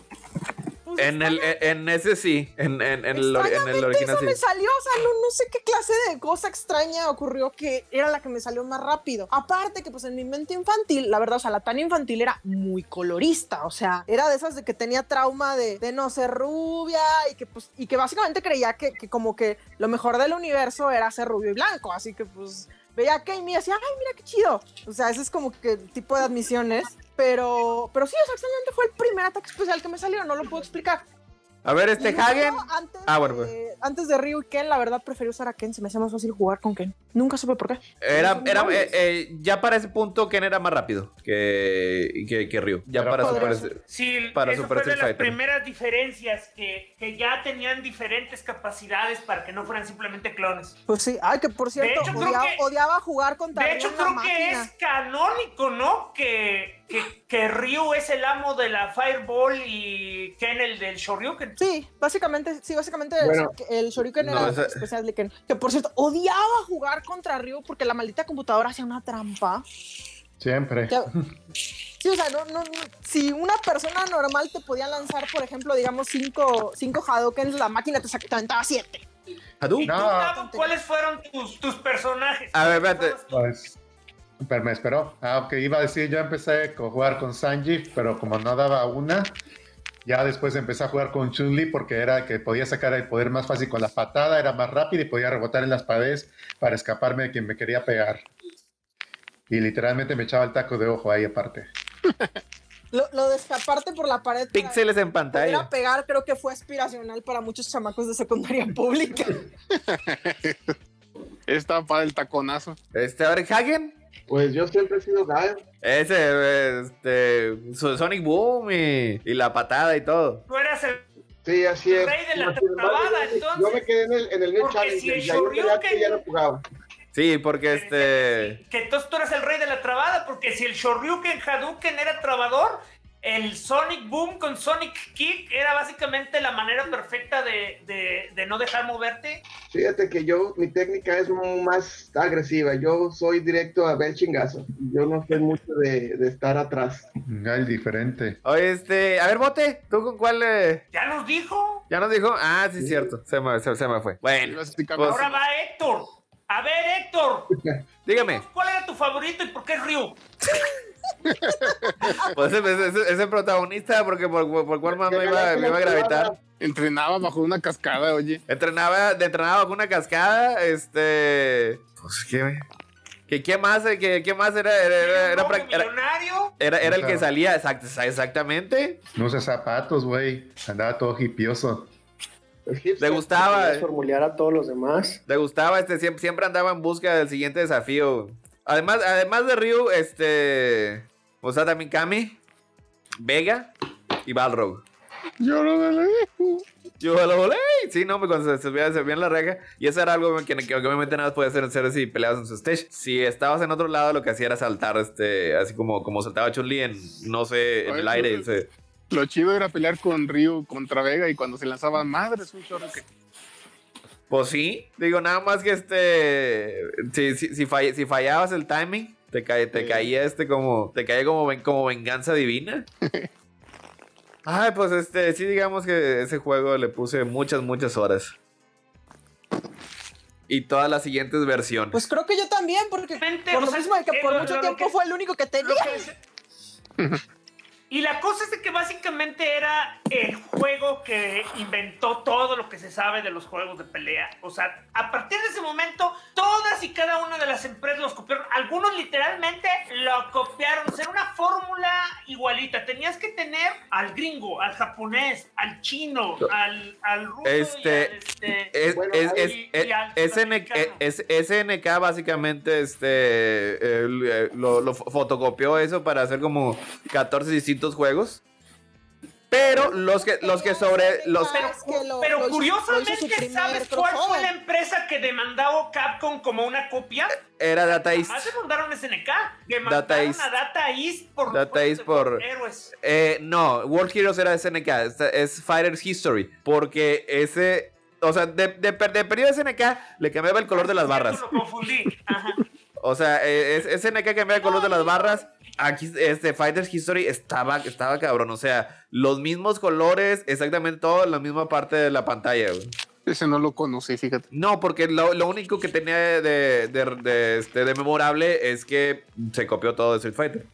C: Pues,
B: En, el, en ese sí, en, en, en el, en el original
C: eso
B: sí.
C: me salió, o sea, no, no sé qué clase de cosa extraña ocurrió que era la que me salió más rápido. Aparte que pues en mi mente infantil, la verdad, o sea, la tan infantil era muy colorista, o sea, era de esas de que tenía trauma de, de no ser rubia y que pues, y que básicamente creía que, que como que lo mejor del universo era ser rubio y blanco, así que pues veía a Kami y decía, ay, mira qué chido. O sea, ese es como que el tipo de admisiones. Pero, pero sí, extrañamente fue el primer ataque especial que me salió, no lo puedo explicar.
B: A ver, este
C: Y luego,
B: Hagen.
C: Antes,
B: Ah, bueno,
C: de, antes de Ryu y Ken, la verdad preferí usar a Ken. Se me hacía más fácil jugar con Ken. Nunca supe por qué.
B: Era, era, eh, eh, ya para ese punto, Ken era más rápido que, que, que Ryu. Ya
F: Pero
B: para Super
E: Sí,
B: Para
E: eso
B: Super
E: fue de las
B: Fighter.
E: primeras diferencias que, que ya tenían diferentes capacidades para que no fueran simplemente clones.
C: Pues sí. Ay, que por cierto,
E: hecho,
C: odiaba,
E: que-
C: odiaba jugar contra
E: De hecho, creo que
C: máquina.
E: es canónico, ¿no? Que, que, que Ryu es el amo de la Fireball y Ken el del Shoryuken.
C: Sí, básicamente, sí, básicamente
G: Bueno.
C: el, Shoryuken
B: No,
C: era
B: esa-
C: especial de Ken. Que por cierto, odiaba jugar contra Ryu porque la maldita computadora hacía una trampa.
F: Siempre.
C: Que- Sí, o sea, no, no, no- si una persona normal te podía lanzar, por ejemplo, digamos, cinco, cinco Hadokens, la máquina te, te aventaba siete.
E: ¿Y
B: Hadouken.
E: tú, cuáles fueron tus, tus personajes?
B: A ver, espérate.
F: Pues, pero me esperó. Ah, ok, iba a decir, yo empecé a jugar con Sanji, pero como no daba una, ya después empecé a jugar con Chun-Li porque era que podía sacar el poder más fácil con la patada, era más rápido y podía rebotar en las paredes para escaparme de quien me quería pegar. Y literalmente me echaba el taco de ojo ahí aparte.
C: Lo, lo de escaparte por la pared.
B: Píxeles en pantalla.
C: a pegar creo que fue aspiracional para muchos chamacos de secundaria pública.
H: Estaba para el taconazo.
B: Este, a ver, Hagen.
G: Pues yo siempre he sido Gaio.
B: Ese, este, su- Sonic Boom y, y la patada y todo.
E: Tú eras el
G: Sí, así es.
E: Rey de la trabada,
G: yo-
E: entonces.
G: Yo me quedé en el, en el
E: Porque
G: Challenge.
E: si el
G: ya, yo ya-
E: Shoryuken-
G: ya no jugaba.
B: Sí, porque este.
E: Que entonces tú eres el rey de la trabada, porque si el Shoryuken Hadouken era trabador, el Sonic Boom con Sonic Kick era básicamente la manera perfecta de, de- de no dejar moverte.
G: Fíjate que yo, mi técnica es más agresiva. Yo soy directo a ver chingazo. Yo no soy mucho de, de estar atrás.
F: Es diferente.
B: Oye, este. A ver, Bote, ¿tú con cuál? eh?
E: Ya nos dijo.
B: ¿Ya nos dijo? Ah, sí, cierto. Se me, se, se me fue. Bueno, Pues-
E: Ahora va Héctor. A ver, Héctor,
B: dígame.
E: ¿cuál era tu favorito y por qué Ryu?
B: Pues ese, ese- ese protagonista, porque por, por, por cuál más me iba, me iba a gravitar.
H: Entrenaba bajo una cascada, oye.
B: Entrenaba, entrenaba con una cascada, este. Pues, ¿qué? ¿Qué, qué más? eh, ¿Qué, qué más era? Era, era, era,
E: ¿Un
B: prac- era-
E: millonario?
B: era- era el que salía, exact- exactamente.
F: No usa zapatos, güey. Andaba todo hipioso.
B: Le gustaba,
D: a todos los demás.
B: le gustaba, este, siempre, siempre andaba en busca del siguiente desafío. Además, además de Ryu, este. O sea, también Kami, Vega y Balrog.
H: Yo lo digo.
B: Yo lo volé. Sí, no, me cuando se, veía en la reja. Y eso era algo que, que, obviamente nada más podía hacer, hacer si peleabas en su stage. Si estabas en otro lado, lo que hacía era saltar, este, así como, como saltaba Chun-Li en, no sé, en el aire. se-
H: Lo chido era pelear con Ryu contra Vega y cuando se lanzaba madre es un chorro que.
B: Pues sí, digo, nada más que este. Si, si, si, fall- si fallabas el timing, te, cae, te
H: Sí.
B: caía este como. Te caía como, ven- como venganza divina. Ay, pues este, sí, digamos que ese juego le puse muchas, muchas horas. Y todas las siguientes versiones.
C: Pues creo que yo también, porque
E: Mente,
C: por lo
E: sea,
C: mismo de que
E: eh,
C: por
E: lo-
C: mucho
E: lo
C: tiempo
E: que-
C: fue el único que tenía.
E: Lo que es- Y la cosa es de que básicamente era el juego que inventó todo lo que se sabe de los juegos de pelea. O sea, a partir de ese momento, todas y cada una de las empresas los copiaron. Algunos literalmente lo copiaron. O sea, era una fórmula igualita. Tenías que tener al gringo, al japonés, al chino, al, al ruso
B: Este,
E: este,
B: SNK,
E: sudamericano.
B: es- SNK básicamente este, eh, lo, lo fo- fotocopió eso para hacer como 14 distintos juegos. Pero los que, los que sobre... Los,
C: Pero- es que lo-
E: Pero curiosamente, ¿sabes cuál fue la empresa que demandó Capcom como una copia?
B: era Data East.
E: Más demandaron SNK. Demandaron
B: Data East.
E: a Data East por
B: Data East
E: de
B: por-
E: héroes.
B: Eh, no, World Heroes era SNK, es, es Fighters History. Porque ese... O sea, de, de, de periodo SNK le cambiaba el color de las barras.
E: Lo confundí. Ajá.
B: O sea, eh, es, SNK cambiaba el color de las barras. Aquí, este, Fighters History estaba, estaba cabrón. O sea, los mismos colores, exactamente todo en la misma parte de la pantalla, güey.
H: Ese no lo conocí, fíjate.
B: No, porque lo, lo único que tenía de, de, de, este, de memorable es que se copió todo de Street Fighter.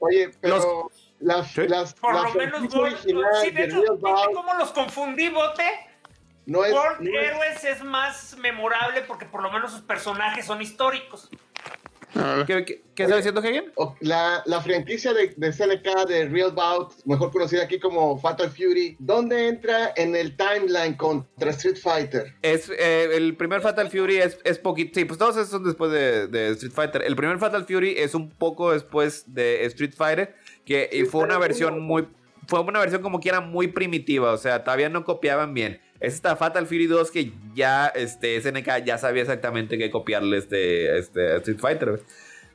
G: Oye, pero las,
B: Sí.
G: las,
E: Por lo menos
G: original
E: Sí, de
G: de
E: hecho,
G: Real
E: ¿viste
G: Bout
E: cómo los confundí, bote?
G: no es,
E: World
G: no es-
E: Heroes es más memorable porque por lo menos sus personajes son históricos.
H: Ah,
B: ¿Qué, qué, qué está diciendo Hagen?
G: la, la franquicia de, de SNK de Real Bout, mejor conocida aquí como Fatal Fury, ¿dónde entra en el timeline contra Street Fighter?
B: Es, eh, el primer Fatal Fury es, es poquito. Sí, pues todos esos son después de, de Street Fighter. El primer Fatal Fury es un poco después de Street Fighter. Que fue una versión muy. Fue una versión como que era muy primitiva. O sea, todavía no copiaban bien. Es esta Fatal Fury 2 que ya este, SNK ya sabía exactamente qué copiarle este, este, a Street Fighter.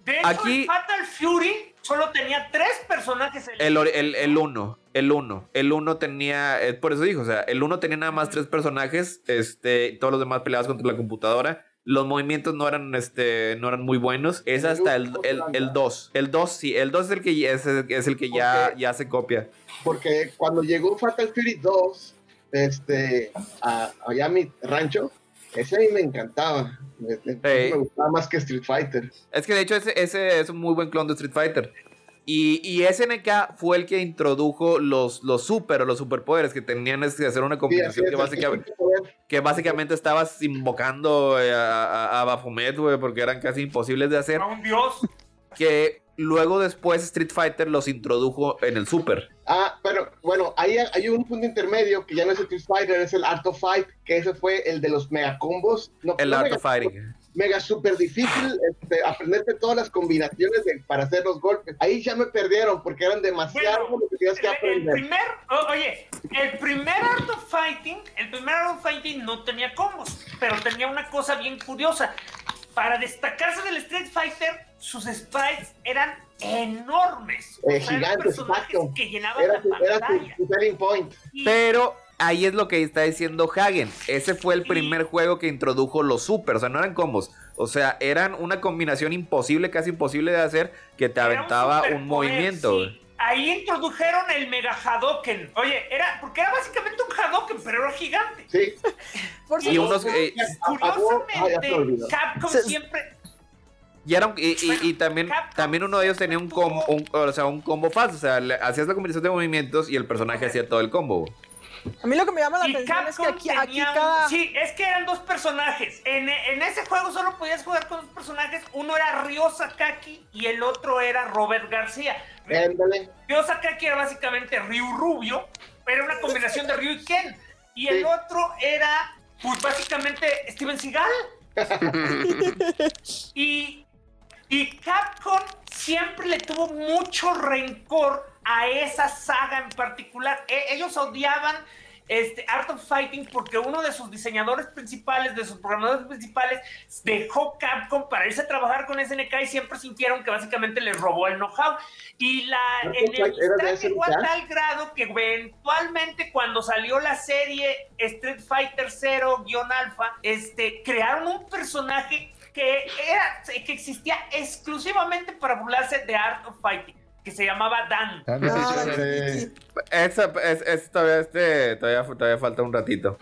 E: De hecho,
B: Aquí-
E: el Fatal Fury solo tenía tres personajes. en-
B: El 1, el, el uno, el 1. El 1 tenía, eh, por eso dijo, o sea, el 1 tenía nada más tres personajes, este, todos los demás peleados contra la computadora. Los movimientos no eran, este, no eran muy buenos. Es hasta el 2. El, el 2, el 2, sí, el 2 es el que, es el, es el que ya, ya se copia.
G: Porque cuando llegó Fatal Fury 2, este, a, allá a mi rancho, ese a mí me encantaba. Me, me-
B: Hey.
G: me gustaba más que Street Fighter.
B: Es que de hecho ese, ese es un muy buen clon de Street Fighter. Y, y SNK fue el que introdujo los, los super o los superpoderes que tenían es que hacer una combinación que, básicamente, que estabas invocando eh, a, a, a Baphomet, güey, porque eran casi imposibles de hacer.
E: A un dios.
B: Que luego después Street Fighter los introdujo en el Super.
G: Ah, pero bueno, ahí hay un punto intermedio que ya no es Street Fighter, es el Art of Fight, que ese fue el de los megacombos. No,
B: El
G: no
B: Art
G: mega-
B: of Fighting.
G: Mega súper difícil este, aprenderte todas las combinaciones de- para hacer los golpes. Ahí ya me perdieron porque eran demasiado
E: Bueno,
G: lo que tenías que
E: El, el
G: aprender.
E: primer, oye, el primer Art of Fighting, el primer Art of Fighting no tenía combos, pero tenía una cosa bien curiosa. Para destacarse del Street Fighter, sus sprites eran enormes. O
G: Eh,
E: sea, eran
G: gigantes,
E: personajes
G: exacto.
E: que llenaban
G: Era,
E: la
G: era su,
E: pantalla.
G: su selling point.
E: Y-
B: Pero ahí es lo que está diciendo Hagen. Ese fue el primer juego que introdujo los super. O sea, no eran combos. O sea, eran una combinación imposible, casi imposible de hacer, que te
E: Era un
B: aventaba un, movimiento.
E: sí. Ahí introdujeron el Mega Hadoken. Oye, era, porque era básicamente un Hadoken, pero era gigante.
G: Sí.
C: Por
B: Y unos. eh,
G: Ah, ah.
E: Curiosamente, Capcom
C: Se-
E: siempre.
B: Y, era un- y, y- y también, también uno de ellos tenía un combo, un- o sea, un combo falso. O sea, le- hacías la combinación de movimientos y el personaje hacía todo el combo.
C: A mí lo que me llama la
E: Y
C: atención es que aquí, aquí
E: tenía-
C: cada...
E: Sí, es que eran dos personajes. En, en ese juego solo podías jugar con dos personajes. Uno era Ryo Sakaki y el otro era Robert García. Ryo Sakaki era básicamente Ryu Rubio. Era una combinación de Ryu y Ken. Y el
G: Sí.
E: otro era, pues básicamente, Steven Seagal. y, y Capcom siempre le tuvo mucho rencor a esa saga en particular. E- ellos odiaban este, Art of Fighting porque uno de sus diseñadores principales, de sus programadores principales, dejó Capcom para irse a trabajar con SNK y siempre sintieron que básicamente les robó el know-how. Y la
G: de
E: llegó a tal grado que eventualmente cuando salió la serie Street Fighter 0-Alpha, este, crearon un personaje que, era, que existía exclusivamente para burlarse de Art of Fighting, que se llamaba Dan.
F: Ah, no sé, sí, sí.
B: Esa, es, es- todavía, este, todavía, todavía falta un ratito.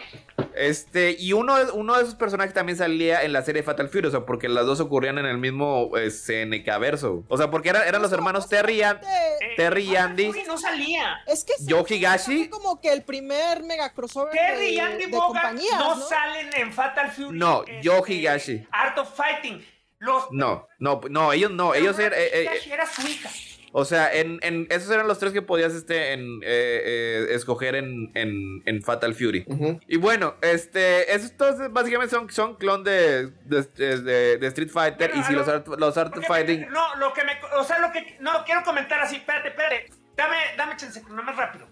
B: Este, y uno, de- uno de esos personajes también salía en la serie Fatal Fury, o sea, porque las dos ocurrían en el mismo eh, SNK verso. O sea, porque eran, eran los hermanos Terry y An-
E: Eh,
B: Terry y Andy.
E: Fury no salía.
C: Es que
B: Yo, Higashi.
C: fue como que el primer mega crossover
E: Terry
C: de,
E: y Andy
C: de compañías,
E: no,
C: ¿no?
E: salen en Fatal Fury.
B: No,
E: este,
B: Yo Higashi.
E: Art of Fighting. Los,
B: No, no, no, ellos no,
E: pero
B: ellos eran,
E: of
B: eh, eh,
E: era su hija.
B: O sea, en, en- esos eran los tres que podías, este, en, eh, eh, escoger en, en, en Fatal Fury. Y bueno, este, esos todos básicamente son, son clon de, de, de- de Street Fighter
E: Bueno,
B: y si
E: a
B: los
E: lo-
B: Art, los Fighting...
E: me- no, lo que me. O sea, lo que. No, quiero comentar así. Espérate, espérate. Dame, dame chance, no más rápido.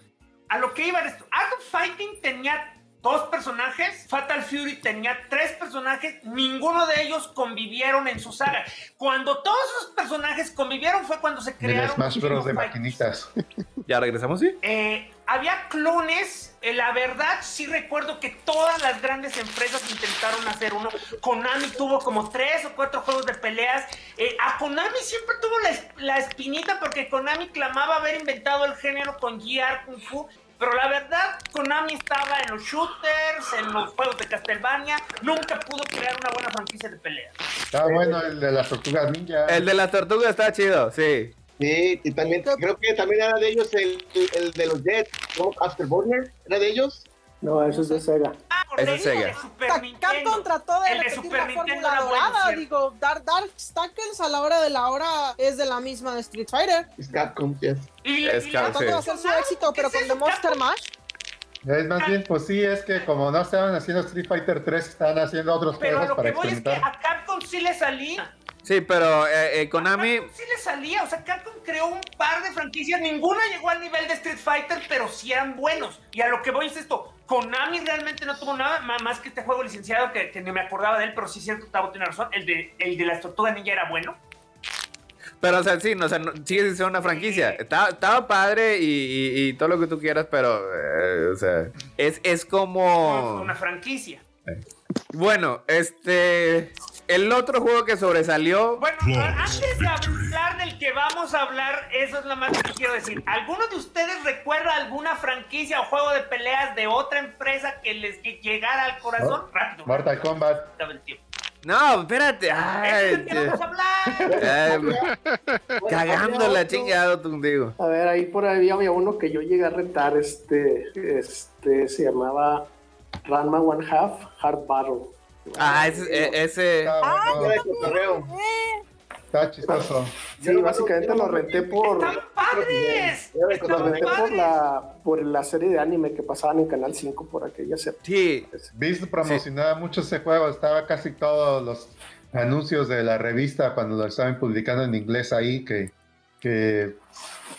E: A lo que iba esto. Art of Fighting tenía dos personajes. Fatal Fury tenía tres personajes. Ninguno de ellos convivieron en su saga. Cuando todos esos personajes convivieron fue cuando se crearon.
F: Smash
E: los
F: Bros. de maquinitas.
B: ¿Ya regresamos, sí?
E: Eh, había clones, eh, la verdad sí recuerdo que todas las grandes empresas intentaron hacer uno. Konami tuvo como tres o cuatro juegos de peleas. Eh, a Konami siempre tuvo la, la espinita porque Konami clamaba haber inventado el género con GR Kung Fu. Pero la verdad, Konami estaba en los shooters, en los juegos de Castlevania. Nunca pudo crear una buena franquicia de peleas.
F: Está bueno el de las tortugas ninja.
B: El de las tortugas está chido, sí.
G: Sí, y también creo que también era de ellos el, el, el de los Jets, ¿no? Afterburner, ¿era de ellos?
D: No, eso es de Sega.
E: Ah, por te
B: es
E: digo,
B: Sega.
E: de Nintendo.
C: Capcom trató de
E: El de Super
C: la
E: Nintendo
C: fórmula dorada, digo, Dark, Dark Stackers a la hora de la hora es de la misma de Street Fighter.
G: Es Capcom, yes.
E: Y,
B: Es
E: y-
B: Cap-
C: Tratando
B: sí.
C: de hacer su éxito, pero
E: ¿Qué es
C: con The
E: eso,
C: Monster
E: Capcom?
C: Mash.
F: Es más bien, pues sí, es que como no estaban haciendo Street Fighter 3, estaban haciendo otros
E: Pero a
F: juegos
E: lo
F: para
E: que voy es que
F: experimentar.
E: a Capcom sí le salía.
B: Sí, pero eh, eh, Konami...
E: Capcom sí le salía. O sea, Capcom creó un par de franquicias. Ninguna llegó al nivel de Street Fighter, pero sí eran buenos. Y a lo que voy es esto. Konami realmente no tuvo nada más que este juego licenciado que, que ni me acordaba de él, pero sí es cierto, Tavo tiene razón. El de, el de las tortugas ninja era bueno.
B: Pero, o sea, sí, no, o sea, no- sigue ser una franquicia. Estaba, estaba padre y, y- y todo lo que tú quieras, pero, eh, o sea, es, es como...
E: una franquicia.
B: Bueno, este... El otro juego que sobresalió...
E: Bueno, antes de hablar del que vamos a hablar, eso es lo más que quiero decir. ¿Alguno de ustedes recuerda alguna franquicia o juego de peleas de otra empresa que les que llegara al corazón? Rápido.
F: Mortal Kombat.
B: No, espérate. Ay,
E: que vamos a hablar.
B: ay, cagando la chingada, digo.
D: A ver, ahí por ahí había uno que yo llegué a rentar, este, este, se llamaba Ranma One Half Hard Battle.
B: Ah, ese... e- ese-
G: de cotorreo.
F: está chistoso.
D: Sí, básicamente lo renté por,
E: ¡Están padres!
D: Lo
E: ¡Están
D: renté por la, por la serie de anime que pasaban en Canal 5 por aquellas épocas.
B: Sí,
F: Beast promocionaba mucho ese juego, estaba casi todos los anuncios de la revista cuando lo estaban publicando en inglés ahí, que, que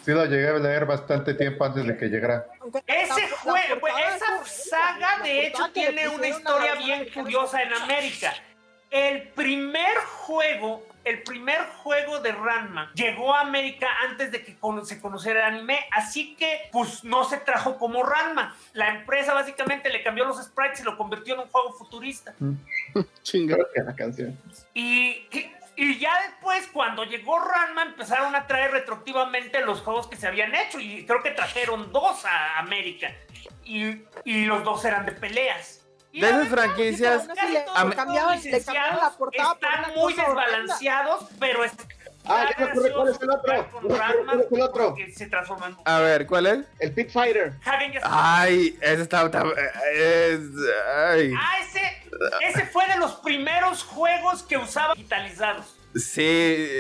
F: sí lo llegué a leer bastante tiempo antes de que llegara.
E: Ese juego, esa saga de hecho tiene una historia bien curiosa en América. El primer juego, el primer juego de Ranma llegó a América antes de que se conociera el anime, así que pues no se trajo como Ranma. La empresa básicamente le cambió los sprites y lo convirtió en un juego futurista.
H: Chinga.
G: Creo que la canción.
E: Y, y- y ya después, cuando llegó Ranma, empezaron a traer retroactivamente los juegos que se habían hecho. Y creo que trajeron dos a América. Y, y los dos eran de peleas. Y
B: de esas franquicias...
C: Le- cambiaban- la portada por
E: están muy
C: horrenda.
E: desbalanceados, pero es.
G: Ah, ya me acordé cuál es el otro. Cuál es el otro.
E: que se transforman.
B: A ver, ¿cuál es?
G: El Pit Fighter.
E: Hagen
B: Ay, ese está... está- es, ay.
E: Ah, ese, ese fue de los primeros juegos que usaba digitalizados.
B: Sí,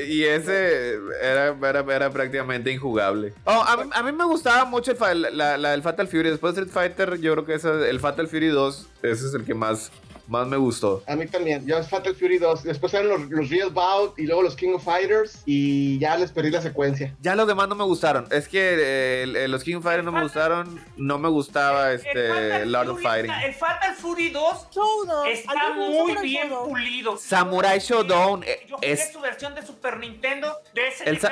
B: y ese era, era, era prácticamente injugable. Oh, a, mí, a mí me gustaba mucho el, la, la- el Fatal Fury. Después de Street Fighter, yo creo que ese, el Fatal Fury 2, ese es el que más más me gustó.
G: A mí también. Yo Fatal Fury 2. Después eran los, los Real Bout y luego los King of Fighters. Y ya les perdí la secuencia.
B: Ya los demás no me gustaron. Es que eh, el- el- los King of Fighters no me gustaron. No me gustaba
E: El
B: este
E: Fatal
B: Lord of Fighting.
E: está- El Fatal Fury 2
C: Showdown.
E: está
C: ¿Alguien
E: muy bien
C: Showdown?
E: pulido.
B: Samurai Showdown, eh,
E: Yo jugué
B: es-
E: su versión de Super Nintendo de SNK.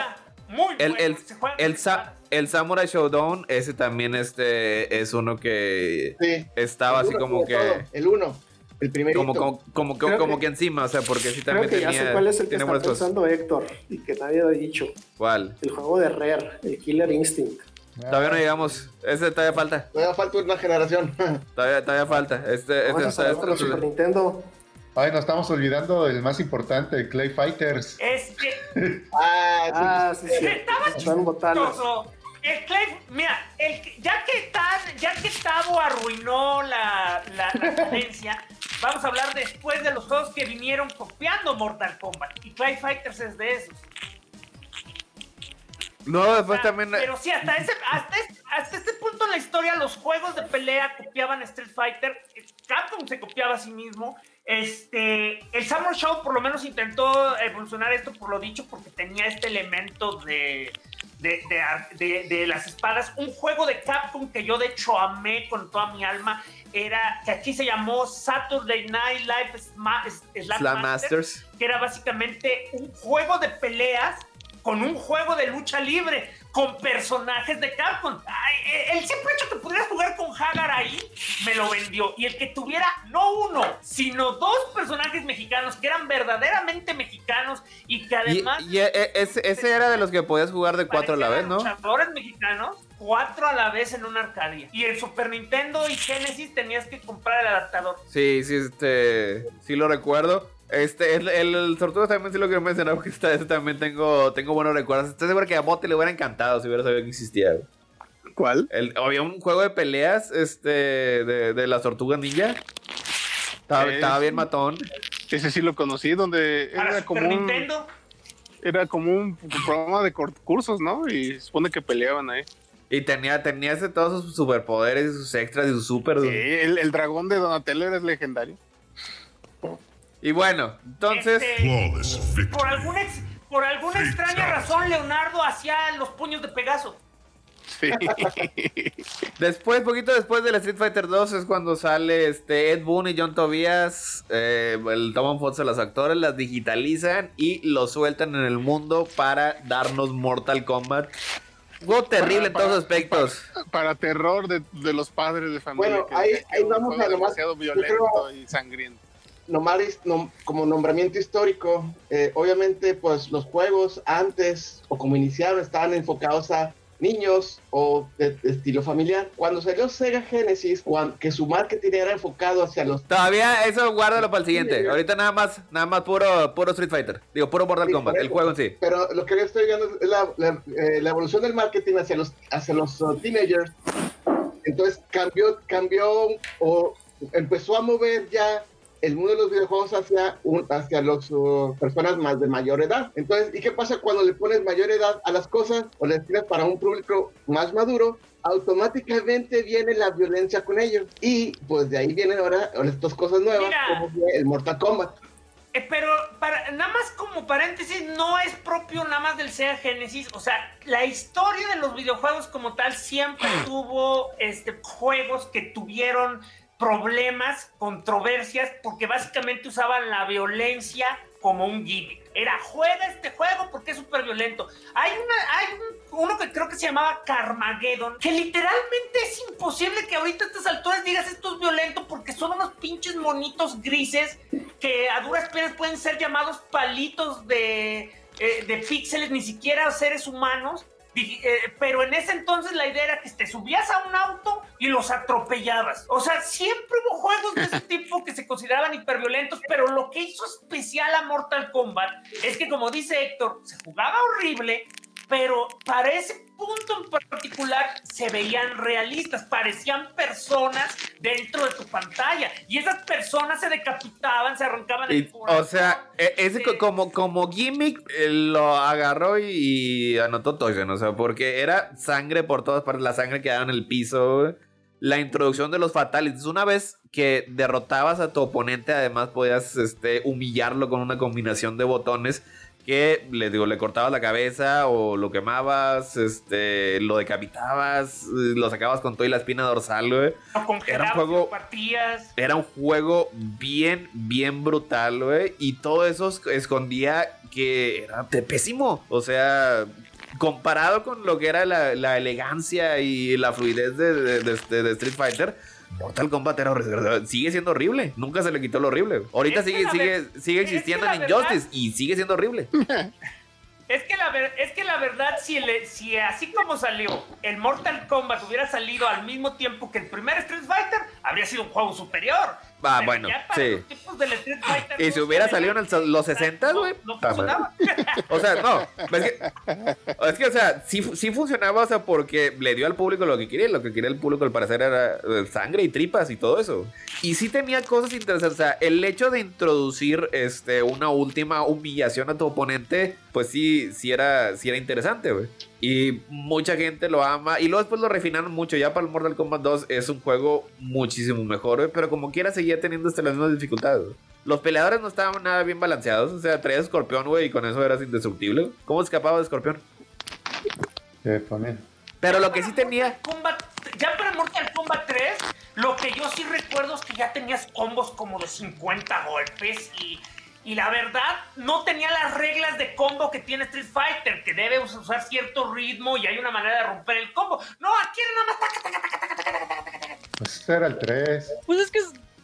B: El
E: muy
B: El,
E: bueno.
B: el, el, sa- el Samurai Showdown, ese también este, es uno que
G: Sí.
B: estaba
G: El
B: así
G: uno,
B: como que...
G: todo, El 1. El primerito.
B: Como, como, como, que-
D: Creo
B: como
D: que-
B: que encima, o sea, porque sí
D: Creo
B: también
D: que ya
B: tenía...
D: sé cuál es el que está
B: buenas cosas.
D: pensando Héctor y que nadie ha dicho.
B: ¿Cuál?
D: El juego de Rare, el Killer Instinct.
B: Todavía no llegamos. Ese todavía falta.
G: Todavía falta una generación.
B: Todavía, todavía falta. Este, este,
D: Vamos a
B: este-
D: la Super Nintendo.
F: Ay, nos estamos olvidando del más importante, el Clay Fighters.
E: Es que
G: ah,
D: Ah, sí, sí.
E: estaba
D: Están botanas.
E: chistoso. El Clay, mira, el, ya que Tan- ya que Tavo arruinó la, la, la cadencia, vamos a hablar después de los juegos que vinieron copiando Mortal Kombat. Y Clay Fighters es de esos.
B: No, después también...
E: Pero sí, hasta, ese, hasta, este, hasta este punto en la historia, los juegos de pelea copiaban Street Fighter. Capcom se copiaba a sí mismo. Este, el Samurai Show por lo menos intentó evolucionar esto por lo dicho, porque tenía este elemento de, de, de de- de las espadas. Un juego de Capcom que yo de hecho amé con toda mi alma era que aquí se llamó Saturday Night Live
B: Slam
E: Masters
B: Masters.
E: que era básicamente un juego de peleas con un juego de lucha libre, con personajes de Capcom. Ay, eh, el simple hecho que pudieras jugar con Hagar ahí, me lo vendió. Y el que tuviera no uno, sino dos personajes mexicanos que eran verdaderamente mexicanos y que
B: Y,
E: además...
B: y e- e- ese, ese era de los que podías jugar de cuatro a la vez, ¿no?
E: luchadores mexicanos, cuatro a la vez en una arcadia. Y en Super Nintendo y Genesis tenías que comprar el adaptador.
B: Sí, sí, este, sí lo recuerdo. Este, el, el, el también sí lo quiero mencionar porque esta vez también tengo, tengo buenos recuerdos. Estoy seguro que a Bote le hubiera encantado si hubiera sabido que existía.
H: ¿Cuál?
B: El, había un juego de peleas, este, de, de las tortugas ninja. Estaba,
H: Es-
B: estaba bien matón.
H: Ese sí lo conocí, donde
E: Para
H: era
E: Super
H: como un,
E: Nintendo.
H: era como un programa de concursos, ¿no? Y se supone que peleaban ahí.
B: Y tenía, tenía ese, todos sus superpoderes y sus extras y sus super.
H: Sí, el, el dragón de Donatello era legendario.
B: Y bueno, entonces.
E: Este, por alguna, ex- por alguna extraña razón, Leonardo hacía los puños de Pegaso.
H: Sí.
B: Después, poquito después del Street Fighter 2 es cuando sale este Ed Boon y John Tobias, eh, el toman fotos a los actores, las digitalizan y los sueltan en el mundo para darnos Mortal Kombat. Juego terrible en
H: Para-
B: todos aspectos.
H: Para terror de, de los padres de familia.
G: Bueno,
H: que
G: ahí-
H: que
G: vamos a lo más-
H: demasiado violento
G: creo-
H: y sangriento.
G: Nomás nom- como nombramiento histórico, eh, obviamente pues los juegos antes o como iniciaron estaban enfocados a niños o de, de estilo familiar. Cuando salió Sega Genesis, cuan- que su marketing era enfocado hacia los...
B: Todavía eso guárdalo para el siguiente. Ahorita nada más, nada más puro, puro Street Fighter. Digo, puro Mortal
G: Sí,
B: Kombat, el juego en sí.
G: Pero lo que yo estoy viendo es la, la, eh, la evolución del marketing hacia los, hacia los uh, teenagers. Entonces cambió, cambió o empezó a mover ya el mundo de los videojuegos hacia, un, hacia las personas más de mayor edad. Entonces, ¿y qué pasa cuando le pones mayor edad a las cosas o le tiras para un público más maduro? Automáticamente viene la violencia con ellos. Y pues de ahí vienen ahora estas cosas nuevas,
E: Mira.
G: como fue el Mortal Kombat.
E: Eh, pero para, nada más como paréntesis, no es propio nada más del Sega Genesis. O sea, la historia de los videojuegos como tal siempre tuvo este, juegos que tuvieron problemas, controversias, porque básicamente usaban la violencia como un gimmick. Era, juega este juego porque es súper violento. Hay, una, hay un- uno que creo que se llamaba Carmageddon, que literalmente es imposible que ahorita a estas alturas digas esto es violento porque son unos pinches monitos grises que a duras penas pueden ser llamados palitos de, eh, de píxeles, ni siquiera seres humanos. Eh, pero en ese entonces la idea era que te subías a un auto y los atropellabas. O sea, siempre hubo juegos de ese tipo que se consideraban hiperviolentos, pero lo que hizo especial a Mortal Kombat es que, como dice Héctor, se jugaba horrible, pero para ese punto en particular se veían realistas, parecían personas dentro de tu pantalla. Y esas personas se decapitaban, se arrancaban el
B: Y, o sea, e- ese co- como, como gimmick eh, lo agarró y, y anotó Togen, o sea, porque era sangre por todas partes, la sangre quedaba en el piso. la introducción de los fatalities. Una vez que derrotabas a tu oponente, además podías este, humillarlo con una combinación de botones que le digo, le cortabas la cabeza o lo quemabas, este, lo decapitabas, lo sacabas con toda la espina dorsal, güey. Era un juego,
E: partías.
B: era un juego bien, bien brutal, güey. Y todo eso escondía que era de pésimo. O sea, comparado con lo que era la, la elegancia y la fluidez de, de- de- de Street Fighter. Mortal Kombat era horrible, sigue siendo horrible. Nunca se le quitó lo horrible. Ahorita
E: Es
B: sigue, sigue, sigue existiendo en
E: verdad-
B: Injustice y sigue siendo horrible.
E: Es que la, ver- es que la verdad, si, el- si así como salió, el Mortal Kombat hubiera salido al mismo tiempo que el primer Street Fighter, habría sido un juego superior.
B: Ah,
E: Pero
B: bueno,
E: ya para
B: sí.
E: los tiempos del Street Fighter
B: Y si hubiera salido en el- los 60, güey.
E: No, funcionaba.
B: O sea, no. Es que, es que, o sea, sí, sí funcionaba, o sea, porque le dio al público lo que quería. Lo que quería el público, al parecer, era eh, sangre y tripas y todo eso. Y sí tenía cosas interesantes. O sea, el hecho de introducir este, una última humillación a tu oponente, pues sí, sí era, sí era interesante, güey. Y mucha gente lo ama. Y luego después lo refinaron mucho. Ya para el Mortal Kombat 2 es un juego muchísimo mejor, güey. Pero como quiera seguía teniendo hasta las mismas dificultades. Los peleadores no estaban nada bien balanceados. O sea, traías escorpión, güey, y con eso eras indestructible. ¿Cómo escapaba de escorpión?
F: Ponen.
B: Pero lo que sí tenía.
E: Kombat- ya para Mortal Kombat 3, lo que yo sí recuerdo es que ya tenías combos como de 50 golpes y, y la verdad no tenía las reglas de combo que tiene Street Fighter, que debe usar cierto ritmo y hay una manera de romper el combo. No, aquí era nada más taca, taca, taca, taca, taca, taca, taca, taca.
F: Pues era el 3.
C: Pues es que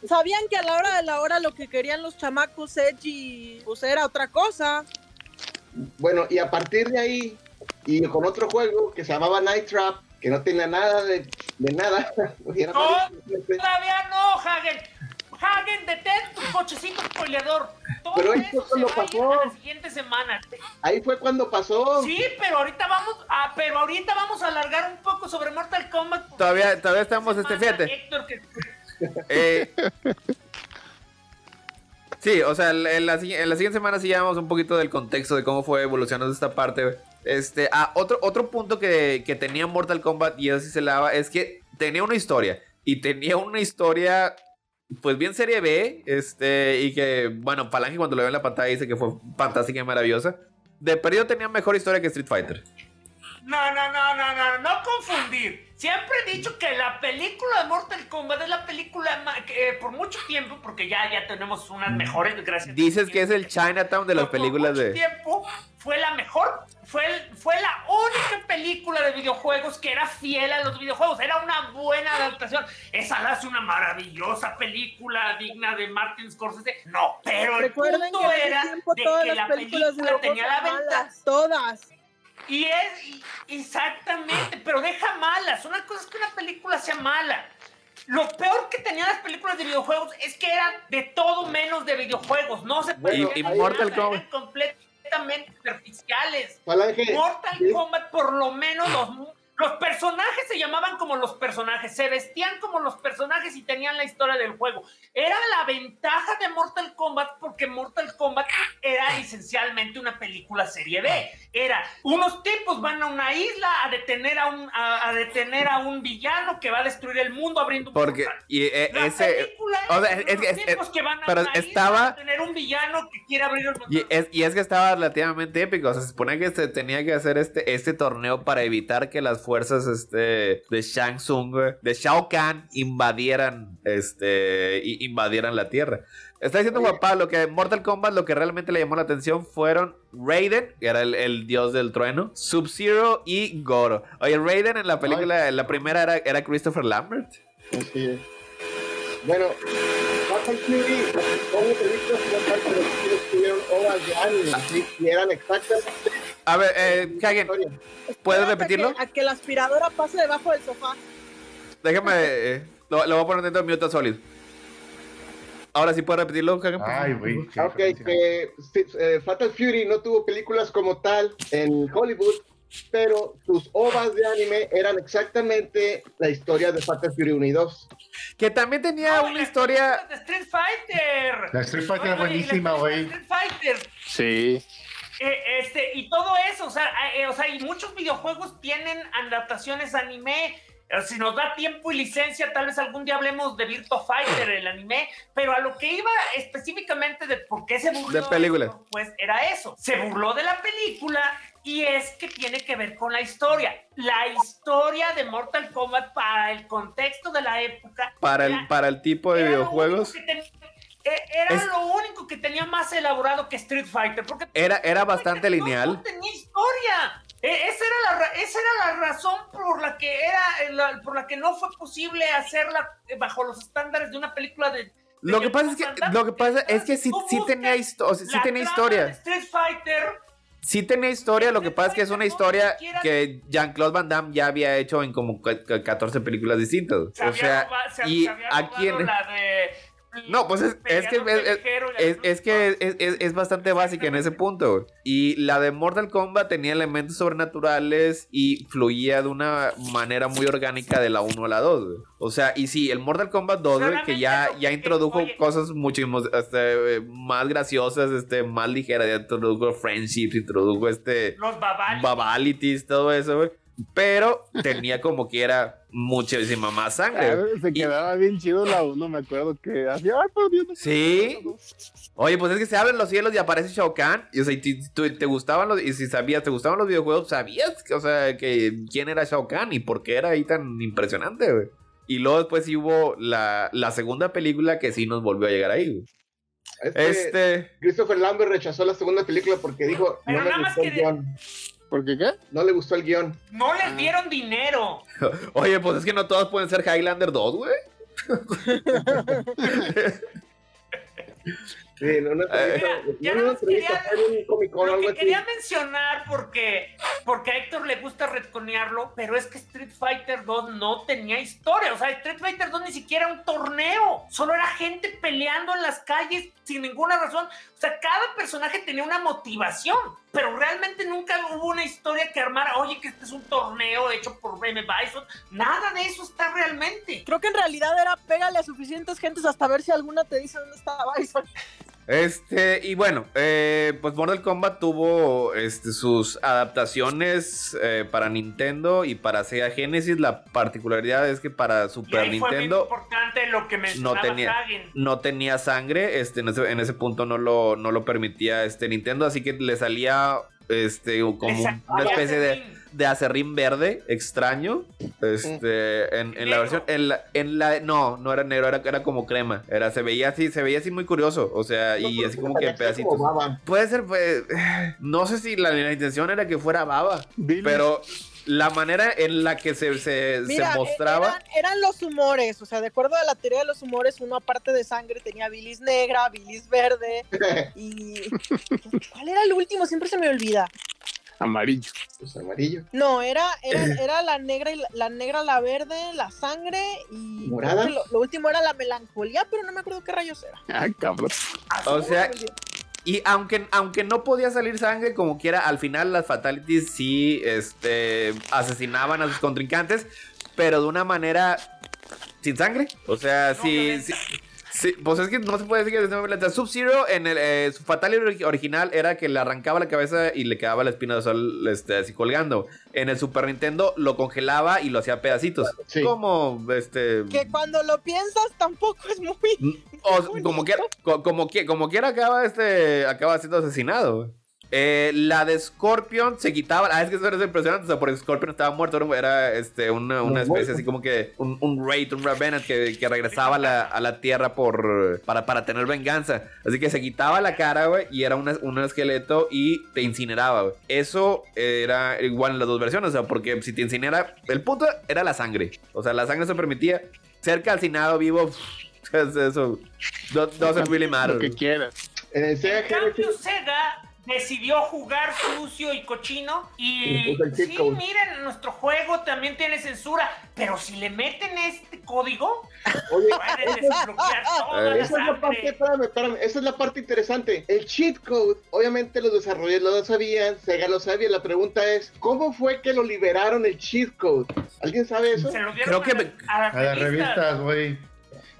C: sabían que a la hora de la hora lo que querían los chamacos Edgy pues era otra cosa.
G: Bueno, y a partir de ahí, y con otro juego que se llamaba Night Trap, que no tenía nada de, de nada.
E: No. Todavía no, Hagen. Hagen, detén tu cochecito spoileador. Todo
G: Pero
E: eso
G: esto
E: se va a ir
G: pasó.
E: a la siguiente semana.
G: Ahí fue cuando pasó.
E: Sí, pero ahorita vamos a, pero ahorita vamos a alargar un poco sobre Mortal Kombat.
B: Todavía, todavía estamos,
E: esta
B: este, fíjate.
E: Héctor, que-
B: Eh, sí, o sea, en la, si- en la siguiente semana sí llevamos un poquito del contexto de cómo fue evolucionando esta parte. Este, ah, otro, otro punto que, que tenía Mortal Kombat, y eso sí se lava, es que tenía una historia. Y tenía una historia, pues bien serie B, este, y que, bueno, Falange cuando lo ve en la pantalla dice que fue fantástica y maravillosa. De periodo tenía mejor historia que Street Fighter.
E: No, no, no, no, no, no confundir. Siempre he dicho que la película de Mortal Kombat es la película ma- que, eh, por mucho tiempo, porque ya, ya tenemos unas mejores, gracias.
B: Dices que es el Chinatown de las
E: Pero por
B: películas
E: mucho
B: de...
E: tiempo fue la mejor, fue, el- fue la única película de videojuegos que era fiel a los videojuegos, era una buena adaptación. Esa la hace una maravillosa película digna de Martin Scorsese. No, pero el
C: Recuerden
E: punto era
C: tiempo
E: de que
C: las
E: la
C: películas
E: película tenía la ventaja.
C: todas.
E: Y es y- exactamente, pero deja malas. Una cosa es que una película sea mala. Lo peor que tenían las películas de videojuegos es que eran de todo menos de videojuegos. No se puede
B: Y- y Mortal
E: eran
B: Kombat.
E: completamente superficiales. Mortal
G: sí.
E: Kombat, por lo menos los, los personajes se llamaban como los personajes, se vestían como los personajes y tenían la historia del juego. Era la ventaja de Mortal Kombat porque Mortal Kombat era esencialmente una película serie B. Era unos tipos van a una isla a detener a un, a, a detener a un villano que va a destruir el mundo abriendo un
B: Porque
E: portal.
B: y, eh,
E: La
B: ese...
E: película
B: o sea,
E: es,
B: es que-
E: unos
B: es-
E: tipos que van a
B: pero
E: una isla
B: estaba-
E: a tener un villano que quiere abrir el.
B: Y es, y es que estaba relativamente épico. O sea, se supone que se tenía que hacer este, este torneo para evitar que las fuerzas este, de Shang Tsung, de Shao Kahn, invadieran, este, invadieran la Tierra. Está diciendo Juan Pablo que en Mortal Kombat lo que realmente le llamó la atención fueron Raiden, que era el, el dios del trueno, Sub-Zero y Goro. Oye, Raiden en la película, en la primera era, era Christopher Lambert.
G: Es. Bueno, Fatal Fury, como películas pero sí estuvieron obras de anime, ¿sí? y eran exactamente
B: A ver, eh, Hagen. ¿puedes repetirlo?
C: A que, a que la aspiradora pase debajo del sofá.
B: Déjame, eh, lo, lo voy a poner dentro de Mute Solid. Ahora sí puedes repetirlo, Hagen.
F: Ay, güey.
G: Ok, que eh, Fatal Fury no tuvo películas como tal en Hollywood, pero sus ovas de anime eran exactamente la historia de Fatal Fury 1 y 2.
B: Que también tenía
E: y
B: una historia.
E: de Street Fighter.
F: La Street Fighter era buenísima, güey.
E: Street Fighter.
H: Sí.
E: Eh, este, y todo eso, o sea, eh, o sea, y muchos videojuegos tienen adaptaciones anime. Eh, Si nos da tiempo y licencia, tal vez algún día hablemos de Virtua Fighter, el anime, pero a lo que iba específicamente de por qué se burló.
B: De películas.
E: esto, Pues era eso. Se burló de la película y es que tiene que ver con la historia. La historia de Mortal Kombat para el contexto de la época.
B: Para el, para el tipo de videojuegos,
E: que eh, Era
B: Es-
E: lo único que tenía más elaborado que Street Fighter. Porque
B: era, era bastante
E: no-
B: lineal.
E: No tenía historia. E- esa, era la, esa era la razón por la que era eh, la- por la que no fue posible hacerla eh, bajo los estándares de una película de.
B: Lo que pasa es que, lo que pasa es que sí, sí tenía, histo- sí tenía historia.
E: Street Fighter.
B: Sí tenía historia, lo que pasa es que es una historia que Jean-Claude Van Damme ya había hecho en como ca- ca- 14 películas distintas.
E: se
B: O
E: había
B: sea,
E: se-
B: y
E: se
B: aquí en-
E: la de-
B: No, pues es, es que, es, que es, bastante básica en ese punto. güey. Y la de Mortal Kombat tenía elementos sobrenaturales y fluía de una manera muy orgánica de la 1 a la 2. güey. O sea, y sí, el Mortal Kombat 2, güey, que ya, ya introdujo
E: oye.
B: cosas muchísimo este, más graciosas, este, más ligeras, ya introdujo friendships, introdujo este
E: Los babales.
B: babalities, todo eso, güey. Pero tenía como que era muchísima más sangre.
H: Ah. Se
B: Y-
H: quedaba bien chido la uno, me acuerdo que hacía, ay, pero Dios, no
B: Sí. Oye, pues es que se abren los cielos y aparece Shao Kahn. Y, o sea, y te gustaban los, y si sabías, te gustaban los videojuegos, sabías, que, o sea, que quién era Shao Kahn y por qué era ahí tan impresionante, güey. Y luego después sí hubo la, la segunda película que sí nos volvió a llegar ahí, güey.
G: Este,
B: Este,
G: Christopher Lambert rechazó la segunda película porque dijo
E: Pero
G: no
E: más
G: gustó el
E: que.
H: ¿Por qué qué?
G: No le gustó el guion.
E: No
B: Ah.
E: les dieron dinero.
B: oye, pues es que no todos pueden ser Highlander 2, güey.
G: Sí, no, no,
B: Eh,
G: no,
E: ya
G: no,
E: quería-
G: un
E: Lo que
G: así.
E: quería mencionar, porque, porque a Héctor le gusta retconearlo, pero es que Street Fighter 2 no tenía historia. O sea, Street Fighter 2 ni siquiera era un torneo. Solo era gente peleando en las calles sin ninguna razón. O sea, cada personaje tenía una motivación, pero realmente nunca hubo una historia que armara, oye, que este es un torneo hecho por M. Bison. Nada de eso está realmente.
C: Creo que en realidad era pégale a suficientes gentes hasta ver si alguna te dice dónde está Bison.
B: Este, y bueno, eh, pues Mortal Kombat tuvo este, sus adaptaciones eh, para Nintendo y para Sega Genesis. La particularidad es que para
E: Y
B: Super
E: fue
B: Nintendo
E: importante lo que mencionaba
B: tenía-
E: Hagen.
B: no tenía sangre. Este, en, ese, en ese punto no lo, no lo permitía este Nintendo, así que le salía este, como una especie de. De acerrín verde extraño. Este, en, en la versión, en la, en la, no, no era negro, era, era como crema. Era, se veía así, se veía así muy curioso. O sea, y
G: No,
B: así como que en pedacitos. Puede ser, pues, no sé si la, la intención era que fuera baba,
H: Billy.
B: pero la manera en la que se, se,
C: Mira,
B: se
C: e-
B: mostraba.
C: Eran, eran los humores, o sea, de acuerdo a la teoría de los humores, uno aparte de sangre tenía bilis negra, bilis verde y... ¿Cuál era el último? Siempre se me olvida.
H: Amarillo.
G: Pues amarillo.
C: No, era, era, era la negra y la, la negra, la verde, la sangre y...
G: ¿Morada?
C: Lo, lo último era la melancolía, pero no me acuerdo qué rayos era.
H: Ah, cabrón.
B: O sea, y aunque, aunque no podía salir sangre, como quiera, al final las fatalities sí este, asesinaban a sus contrincantes, pero de una manera sin sangre. O sea,
E: No
B: sí,
E: violenta.
B: sí, sí, pues es que no se puede decir que es. Sub-Zero en el, eh, su ori- original era que le arrancaba la cabeza y le quedaba la espina de sol este, así colgando. En el Super Nintendo lo congelaba y lo hacía pedacitos.
G: Sí.
B: Como este.
C: Que cuando lo piensas tampoco es muy...
B: O, como quiera, como quiera acaba este acaba siendo asesinado. Eh, la de Scorpion se quitaba. Ah, es que eso era impresionante. O sea, porque Scorpion estaba muerto. Era, este, una, una especie así como que un, un Raid, un Revenant que, que regresaba a la, a la tierra por, para, para tener venganza. Así que se quitaba la cara, güey, y era una- un esqueleto y te incineraba, güey. Eso era igual en las dos versiones. O sea, porque si te incinera, el punto era la sangre. O sea, la sangre se permitía ser calcinado vivo. pff, Eso. No, doesn't really matter.
H: Lo que quieras.
G: En el Sega
E: En
G: Genesis,
E: Sega decidió jugar sucio y cochino
G: Y
E: sí, miren, nuestro juego también tiene censura, pero si le meten este código,
G: oye,
E: pueden desbloquear toda la
G: esa es la parte, espérame, espérame, esa es la parte interesante. El cheat code, obviamente los desarrolladores lo sabían, Sega lo sabía. La pregunta es, ¿cómo fue que lo liberaron el cheat code? ¿Alguien sabe eso?
E: Se lo dieron
B: Creo que
E: a,
B: me-
E: a las
F: A las
E: revistas.
F: revistas, güey.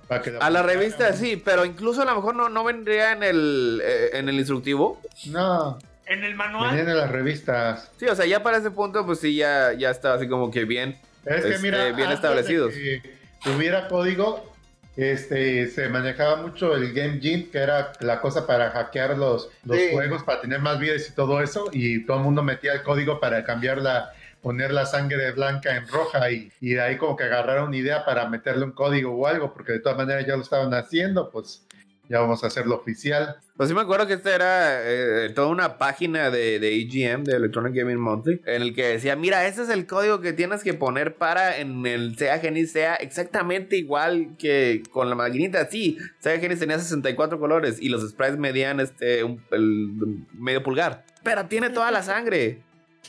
F: Para que
B: A la revista sí, pero incluso a lo mejor no, no vendría en el, eh, en el instructivo.
F: No,
E: En el
F: venían
E: manual.
F: en las revistas.
B: Sí, o sea, ya para ese punto, pues sí, ya, ya estaba así como que bien.
F: Es que
B: este,
F: mira,
B: bien establecidos.
F: que tuviera código, este, se manejaba mucho el Game Gin, que era la cosa para hackear los, los
G: Sí.
F: juegos, para tener más vidas y todo eso, y todo el mundo metía el código para cambiarla, poner la sangre blanca en roja, y, y de ahí como que agarraron idea para meterle un código o algo, porque de todas maneras ya lo estaban haciendo, pues ya vamos a hacerlo oficial.
B: Pues sí me acuerdo que esta era eh, toda una página de, de EGM, de Electronic Gaming Monthly, en el que decía, mira, ese es el código que tienes que poner para en el Sega Genesis sea exactamente igual que con la maquinita. Sí, Sega Genesis tenía 64 colores y los sprites medían este, un- el medio pulgar. Pero tiene toda la sangre.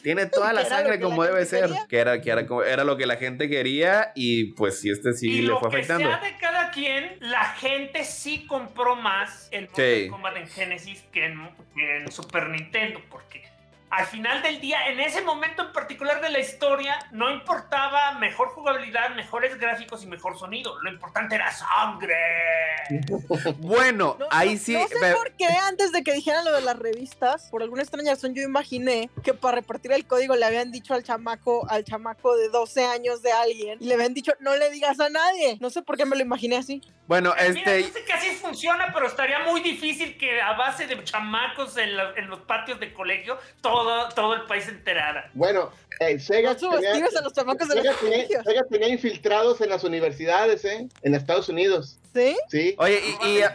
B: Tiene toda la sangre
C: la
B: como debe ser.
C: quería.
B: Que era, que era, como- era lo que la gente quería y pues sí, este sí
E: y
B: le
E: lo
B: fue
E: que
B: afectando.
E: sea de cada quien, la gente sí compró más el Mortal
B: Sí.
E: Kombat en Genesis que en, que en Super Nintendo, porque al final del día, en ese momento en particular de la historia, no importaba mejor jugabilidad, mejores gráficos y mejor sonido. Lo importante era sangre.
B: Bueno,
C: No,
B: ahí
C: no-
B: sí.
C: No sé por qué antes de que dijeran lo de las revistas, por alguna extraña razón yo imaginé que para repartir el código le habían dicho al chamaco, al chamaco de 12 años de alguien, y le habían dicho no le digas a nadie. No sé por qué me lo imaginé así.
B: Bueno,
E: Mira,
B: este.
E: yo sé que así funciona, pero estaría muy difícil que a base de chamacos en, la- en los patios de colegio todo, todo el país se enterara.
G: Bueno, eh, Sega,
C: No subestimes
G: tenía,
C: a los chamacos de
G: Sega
C: los
G: tenía-
C: colegios.
G: Sega tenía infiltrados en las universidades, ¿eh? En Estados Unidos,
C: ¿Sí?
G: ¿sí?
B: Oye, y, y-
G: era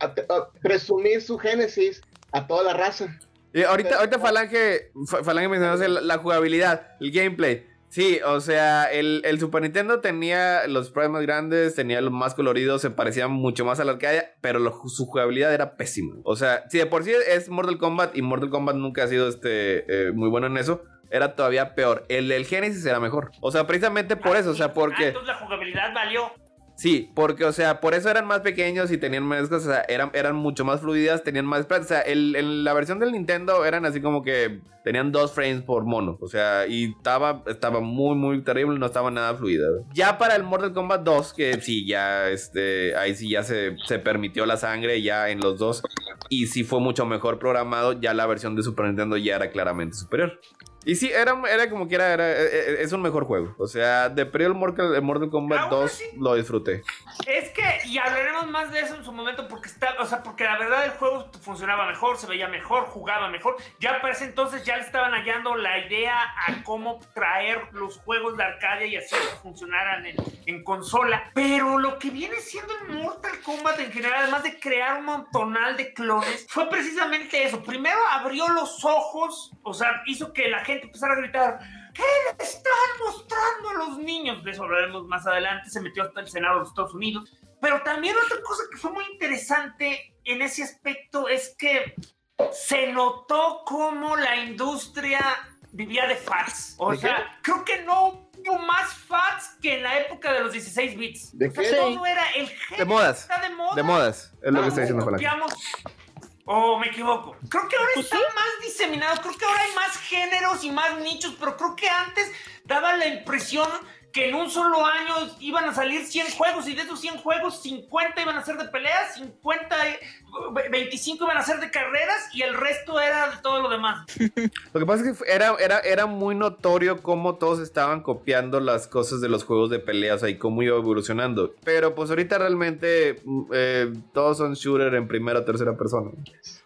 G: a- a- presumir su génesis a toda la raza.
B: y ahorita, ahorita Falange, Fa- Falange mencionó la, la jugabilidad, el gameplay. Sí, o sea, el, el Super Nintendo tenía los sprites más grandes, tenía los más coloridos, se parecía mucho más al arcade, pero lo- su jugabilidad era pésima. O sea, si de por sí es Mortal Kombat y Mortal Kombat nunca ha sido este eh, muy bueno en eso, era todavía peor. El del Genesis era mejor. O sea, precisamente por eso, o sea,
E: Ah,
B: porque...
E: entonces la jugabilidad valió.
B: Sí, porque, o sea, por eso eran más pequeños y tenían menos cosas, o sea, eran, eran mucho más fluidas, tenían más. O sea, el, el- la versión del Nintendo eran así como que tenían dos frames por mono. O sea, y estaba, estaba muy, muy terrible, no estaba nada fluida. Ya para el Mortal Kombat 2, que sí, ya, este, ahí sí ya se, se permitió la sangre ya en los dos. Y sí fue mucho mejor programado, ya la versión de Super Nintendo ya era claramente superior. Y sí, era, era como que era, era- e- e- es un mejor juego. O sea, de el Mortal, el Mortal Kombat
E: Aún
B: 2
E: así-
B: lo disfruté.
E: Es que, y hablaremos más de eso en su momento, porque está, o sea, porque la verdad el juego funcionaba mejor, se veía mejor, jugaba mejor. Ya para ese entonces ya le estaban hallando la idea a cómo traer los juegos de arcade y hacer que funcionaran en, en consola. Pero lo que viene siendo el Mortal Kombat en general, además de crear un montonal de clones, fue precisamente eso. Primero abrió los ojos, o sea, hizo que la gente empezara a gritar. ¿Qué le están mostrando a los niños? De eso hablaremos más adelante. Se metió hasta el Senado de los Estados Unidos. Pero también otra cosa que fue muy interesante en ese aspecto es que se notó cómo la industria vivía de fats. O
G: ¿De
E: sea, creo que no hubo más fats que en la época de los 16 bits.
G: ¿De
E: O sea,
G: qué?
E: todo era el género
B: modas.
E: está de moda.
B: De modas, es lo que está diciendo.
E: Copiamos. Oh, me equivoco. Creo que ahora
C: Pues
E: está más diseminado. Creo que ahora hay más géneros y más nichos, pero creo que antes daba la impresión que en un solo año iban a salir 100 juegos y de esos 100 juegos 50 iban a ser de peleas, 50, eh, 25 iban a ser de carreras y el resto era de todo lo demás.
B: Lo que pasa es que era, era, era muy notorio cómo todos estaban copiando las cosas de los juegos de peleas y cómo iba evolucionando. Pero pues ahorita realmente mm, eh, todos son shooter en primera o tercera persona.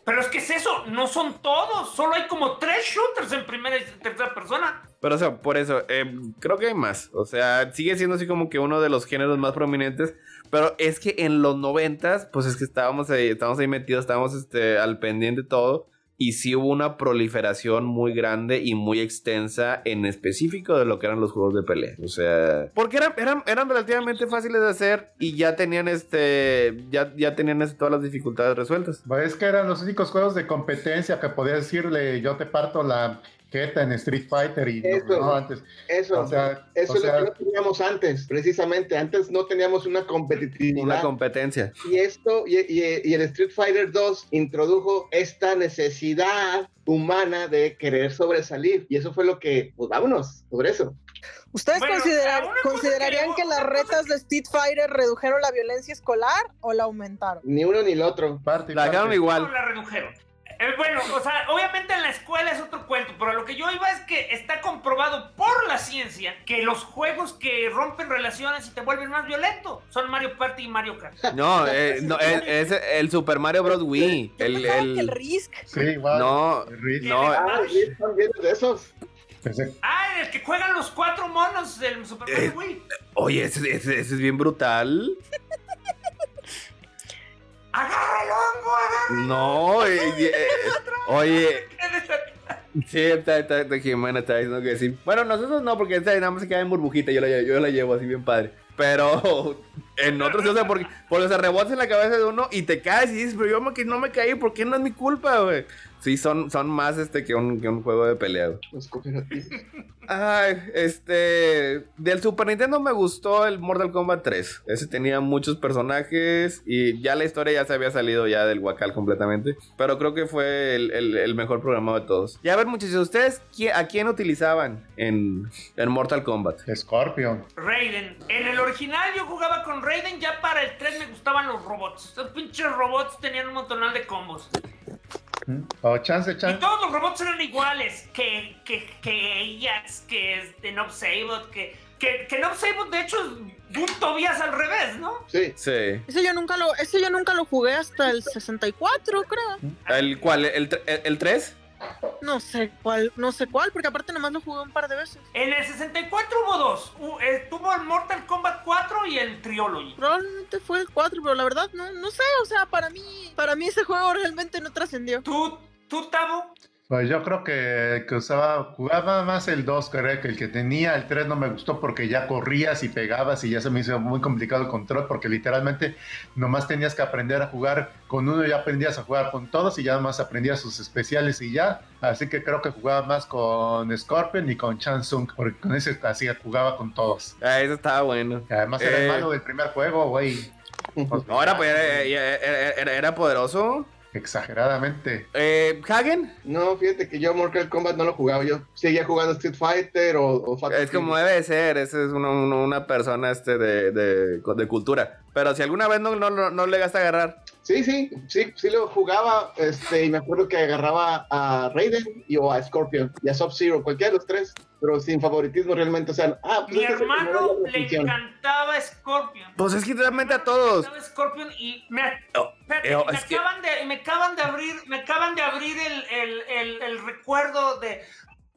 E: Pero es que es eso, no son todos, solo hay como tres shooters en primera y tercera persona.
B: Pero o sea, por eso, eh, creo que hay más. O sea, sigue siendo así como que uno de los géneros más prominentes. Pero es que en los noventas, pues es que estábamos ahí, estábamos ahí metidos, estábamos este, al pendiente de todo. Y sí hubo una proliferación muy grande y muy extensa en específico de lo que eran los juegos de pelea. O sea, porque eran, eran, eran relativamente fáciles de hacer y ya tenían este, ya, ya tenían este, todas las dificultades resueltas.
F: Pues es que eran los únicos juegos de competencia que podías decirle yo te parto la en Street Fighter y
G: Eso.
F: no, antes.
G: Eso,
F: O sea,
G: eso
F: o
G: es
F: sea-
G: lo que no teníamos antes, precisamente. Antes no teníamos una competitividad.
B: Una competencia.
G: y esto, y, y- y el Street Fighter 2 introdujo esta necesidad humana de querer sobresalir. Y eso fue lo que, pues vámonos, sobre eso.
C: ¿Ustedes
E: Bueno,
C: considerar- considerarían
E: que-
C: que, las retas de Street Fighter redujeron la violencia escolar o la aumentaron?
G: Ni uno ni el otro.
F: Parte
B: La dejaron igual.
E: No la redujeron. Eh, bueno, o sea, obviamente en la escuela es otro cuento, pero lo que yo iba es que está comprobado por la ciencia que los juegos que rompen relaciones y te vuelven más violento son Mario Party y Mario Kart.
B: No, eh, no el, es el Super Mario Bros. Wii.
C: Yo
B: El, el-
C: que el Risk.
F: Sí, igual.
B: No,
F: el Risk.
B: no,
G: Ah, también de esos.
F: Pensé-
E: Ah, el que juegan los cuatro monos del Super Mario
B: Eh,
E: Wii.
B: Oye, ese, ese- ese es bien brutal.
E: ¡Agarra el hongo! ¡Agarra
B: No, eh, eh, oye,
E: el
B: sí, está, está, está- Jimena está diciendo que sí. Bueno, nosotros no, porque esta nada más se queda en burbujita, yo la, yo la llevo así bien padre. Pero en otros, o sea, porque, porque se rebota en la cabeza de uno y te caes y dices, pero yo me- que no me caí, ¿por qué no es mi culpa, güey? Sí, son, son más este que un, que un juego de pelea.
G: Los.
B: Ay, este. Del Super Nintendo me gustó el Mortal Kombat 3. Ese tenía muchos personajes y ya la historia ya se había salido ya del Wakal completamente. Pero creo que fue el, el- el mejor programado de todos. Y a ver, muchachos, ¿ustedes a quién utilizaban en, en Mortal Kombat?
F: Scorpion.
E: Raiden. En el original yo jugaba con Raiden, ya para el 3 me gustaban los robots. Los pinches robots tenían un montonal de combos.
F: ¿Mm? O Chance
E: Y
F: Chance.
E: todos los robots eran iguales. Que, que, que Ajax, que es de Nob Sabot, que, que, que Nob Sabot de hecho es un Tobias al revés, ¿no?
G: Sí.
B: Sí.
C: Ese yo nunca lo, ese yo nunca lo jugué hasta el 64, creo.
B: ¿El cuál? ¿El, el, el 3?
C: No sé cuál, no sé cuál, porque aparte nomás lo jugué un par de veces.
E: En el 64 hubo dos. U- eh, tuvo el Mortal Kombat 4 y el Triology.
C: Probablemente fue el 4, pero la verdad no, no sé, o sea, para mí, para mí ese juego realmente no trascendió.
E: ¿Tú, tú Tabo?
F: Pues yo creo que, que usaba, jugaba más el 2, creo que el que tenía, el 3 no me gustó porque ya corrías y pegabas y ya se me hizo muy complicado el control porque literalmente nomás tenías que aprender a jugar con uno ya aprendías a jugar con todos y ya nomás aprendías sus especiales y ya. Así que creo que jugaba más con Scorpion y con Chansung porque con ese así jugaba con todos.
B: Ah, eso estaba bueno.
F: Y además era
B: Eh.
F: el malo del primer juego, güey.
B: No, era, era- era poderoso.
F: Exageradamente.
B: Eh, ¿Hagen?
G: No, fíjate que yo Mortal Kombat no lo jugaba. Yo seguía jugando Street Fighter o, o
B: Es como debe de ser, ese es una, una- una persona este de, de, de cultura. Pero si alguna vez no, no, no, no le gasta agarrar.
G: Sí, sí, sí, sí lo jugaba. Este, y me acuerdo que agarraba a Raiden y, o a Scorpion y a Sub-Zero, cualquiera de los tres, pero sin favoritismo realmente. O sea, ah, pues
E: Mi
G: este me
E: hermano le
G: atención.
E: encantaba Scorpion.
B: Pues es que realmente a
E: Me
B: todos.
E: encantaba Scorpion y me,
B: Oh,
E: espérate,
B: eh, oh,
E: me
B: que-
E: acaban de, me acaban de abrir, me acaban de abrir el, el, el, el recuerdo de